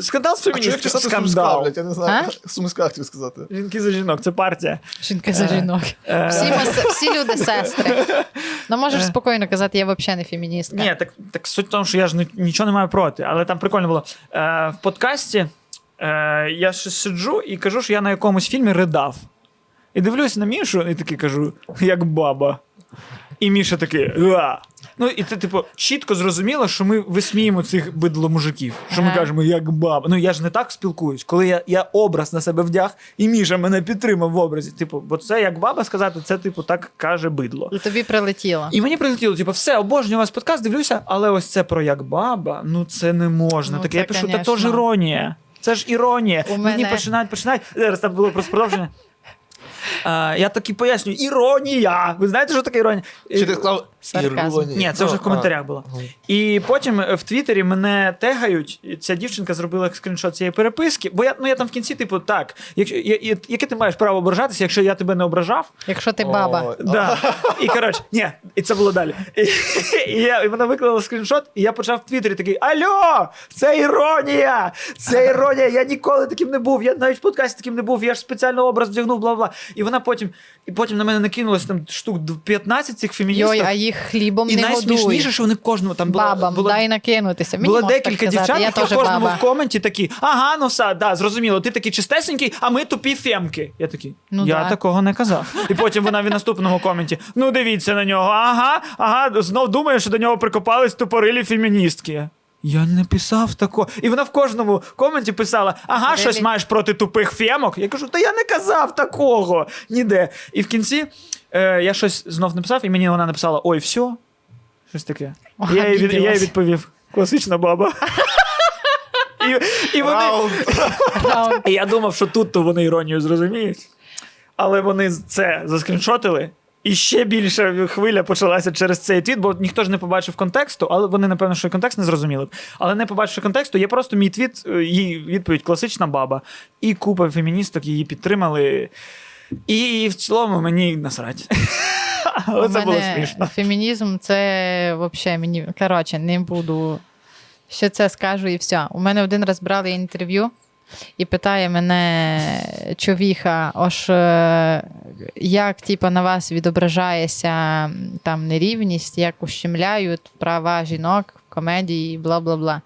Скандал з сказати Скандал. блядь, я не знаю. Сумська хотів сказати. Жінки за жінок, це партія. Жінки за жінок. Е, Всі, мас- всі люди сестри. Ну можеш спокійно казати, я взагалі не феміністка. Ні, так, так суть в тому, що я ж нічого не маю проти, але там прикольно було. Е, в подкасті е, я ще сиджу і кажу, що я на якомусь фільмі ридав. І дивлюсь на Мішу, і такий кажу, як баба. І Міша такий. «Га». Ну, і це, типу, чітко зрозуміло, що ми висміємо цих бидломужиків. Що ми кажемо, як баба. Ну я ж не так спілкуюсь. Коли я, я образ на себе вдяг, і Міша мене підтримав в образі. Типу, бо це як баба сказати, це, типу, так каже бидло. І тобі прилетіло. І мені прилетіло, типу, все, обожнюю вас подкаст, дивлюся, але ось це про як баба, ну це не можна. Ну, Таке це, я пишу, та це ж іронія. Це ж іронія. У Мені мене- починають, починають. Зараз там було просто продовження. А, я таки пояснюю, іронія. Ви знаєте, що таке іронія? Чи ти сказав Сарказм. іронія? Ні, це вже в Ну, коментарях було. І потім е, в Твіттері мене тегають. і Ця дівчинка зробила скріншот цієї переписки. Бо я, ну, я там в кінці, типу, так, якщо, я, я- яке ти маєш право ображатися, якщо я тебе не ображав? Якщо ти баба. Да. І коротше, ні, і це було далі. І, і, я, і вона виклала скріншот, і я почав в Твіттері такий: Альо! Це іронія! Це іронія! Я ніколи таким не був. Я навіть в подкасті таким не був. Я ж спеціально образ вдягнув, бла бла. І вона потім, і потім на мене накинулося там штук 15 цих феміністок. Йой, а їх хлібом і не найсмішніше, що вони кожному там було, Бабам, було, дай накинутися. Мені було декілька дівчат, які в кожному баба. в коменті такі: ага, ну все, да, зрозуміло, ти такий чистесенький, а ми тупі фемки. Я такий, Ну я да. такого не казав. І потім вона в наступному коменті: ну дивіться на нього, ага, ага, знов думає, що до нього прикопались тупорилі феміністки. Я не писав такого. І вона в кожному коменті писала: ага, Really? щось маєш проти тупих фемок. Я кажу, та я не казав такого ніде. І в кінці е, я щось знов написав, і мені вона написала: ой, все. Щось таке. О, я, їй від, я їй відповів: класична баба. І, і, вони, я думав, що тут то вони іронію зрозуміють. Але вони це заскріншотили. І ще більша хвиля почалася через цей твіт, бо ніхто ж не побачив контексту, але вони, напевно, що контекст не зрозуміли. б. Але не побачивши контексту, є просто мій твіт, е, її відповідь класична баба. І купа феміністок її підтримали. І в цілому мені насрать. Але це було смішно. Фемінізм це взагалі мені. Коротше, не буду. Що це скажу і все. У мене один раз брали інтерв'ю і питає мене човіха, ось е, як типу, на вас відображається там нерівність, як ущемляють права жінок в комедії, бла бла бла.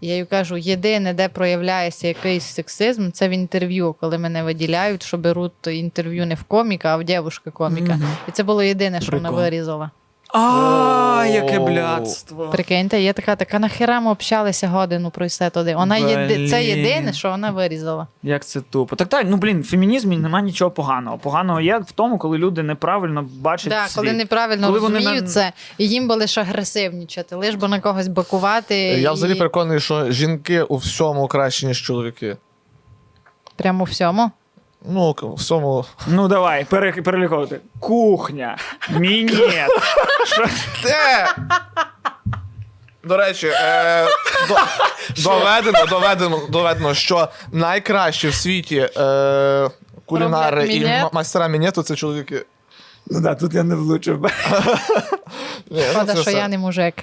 Я їй кажу: єдине, де проявляється якийсь сексизм, це в інтерв'ю, коли мене виділяють, що беруть інтерв'ю не в коміка, а в дівушка коміка. Мгм. І це було єдине, що вона вирізала. А, яке блядство. Прикиньте, я така, така нахера ми общалися годину про все туди. Вона єди... це єдине, що вона вирізала. Як це тупо. Так так, ну блін, в фемінізмі немає нічого поганого. Поганого є в тому, коли люди неправильно бачать. Да, світ. коли неправильно Коли розуміють це, і їм би лише агресивнічати, лиш би на когось бакувати. Я і... взагалі переконаний, що жінки у всьому краще, ніж чоловіки. Прямо у всьому. Ну, в цьому. Ну давай, пере- переліковувати. Кухня, мінет. Що? Де? До речі, е, до, доведено, доведено, доведено, що найкращі в світі е, кулінари Роблять і мінет. ма- майстера мінету це чоловіки. Ну да, тут я не влучив. Ні, ну, Шкода, це що все. я не мужик.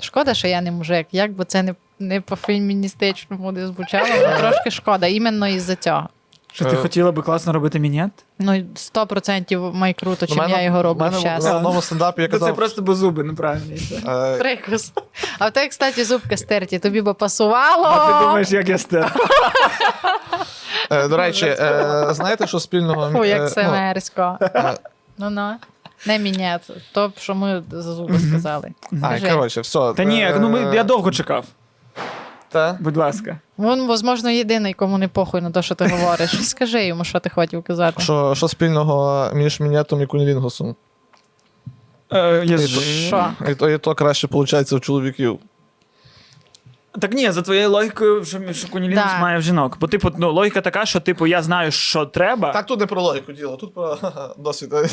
Шкода, що я не мужик. Як би це не, не по-феміністичному не звучало, але трошки шкода, іменно із-за цього. Що ти Е. хотіла би класно робити мінет? Ну, 100% май круто, чим мене- я його роблю мене зараз. На одному стендапі я казав. це просто без зуби, неправильно. і все. е, Прикус. А в тебе, кстати, зубка стерті, тобі би пасувало. А ти думаєш, як я стер? е, до речі, знаєте, що спільного Фу, як ну, це мерзко. Ну ну. Не міняти. То, що ми за зуби сказали. А, коротше, все. Та ні, ну ми, я довго чекав. Та? Будь ласка. Він, можливо, єдиний, кому не похуй на те, що ти говориш. Скажи йому, що ти хотів казати. Що, що спільного між мінетом і кунілінгусом? Е. Що? І то, і то краще виходить у чоловіків. Так ні, за твоєю логікою, що, що кунілінгус Да. має в жінок. Бо, типу, ну, логіка така, що типу, я знаю, що треба. Так тут не про логіку діло, тут про досвід.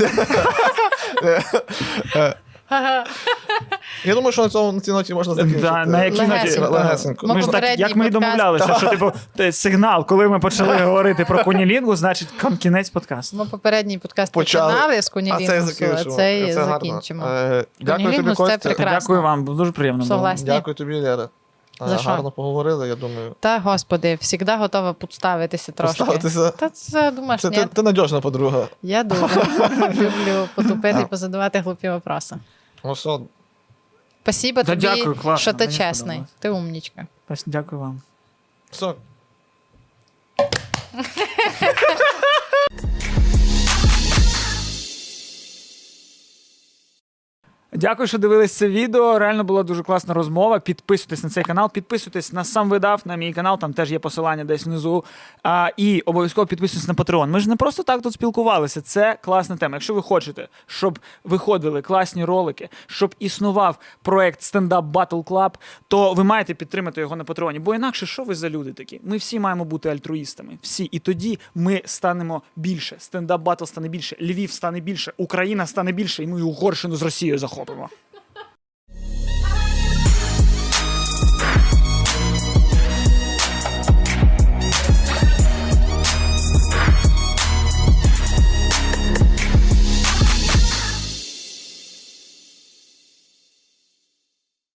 Я думаю, що на цьому на цій ноті можна закінчити. На якій ноті? Ми ж так, як ми і домовлялися, що типу сигнал, коли ми почали говорити про кунілінгу, значить кон- кінець подкасту. Ми попередній подкаст починали з А Кунілінгусу, це а закінчимо. Це закінчимо. Е, Дякую тобі, Костя. Дякую вам, було дуже приємно. Дякую тобі, Лера. Е, За що? Поговорили, я думаю. Та, господи, завжди готова підставитися трошки. Поставитися. Та це думаєш, Це ти, ти надіжна подруга. Я дуже люблю потупити і позадавати глупі вопроси. Ну Спасибо да, тобі, дякую, класно, що ти мені чесний. сподобалось. Ти умнічка. Дякую вам. все. Дякую, що дивились це відео. Реально була дуже класна розмова. Підписуйтесь на цей канал, підписуйтесь на сам видав, на мій канал, там теж є посилання десь внизу. А, і обов'язково підписуйтесь на Patreon. Ми ж не просто так тут спілкувалися. Це класна тема. Якщо ви хочете, щоб виходили класні ролики, щоб існував проект Stand Up Battle Club, то ви маєте підтримати його на Патреоні. Бо інакше, що ви за люди такі? Ми всі маємо бути альтруїстами. Всі. І тоді ми станемо більше. Стендап Батл стане більше, Львів стане більше, Україна стане більше, і ми Угорщину з Росією ほどな。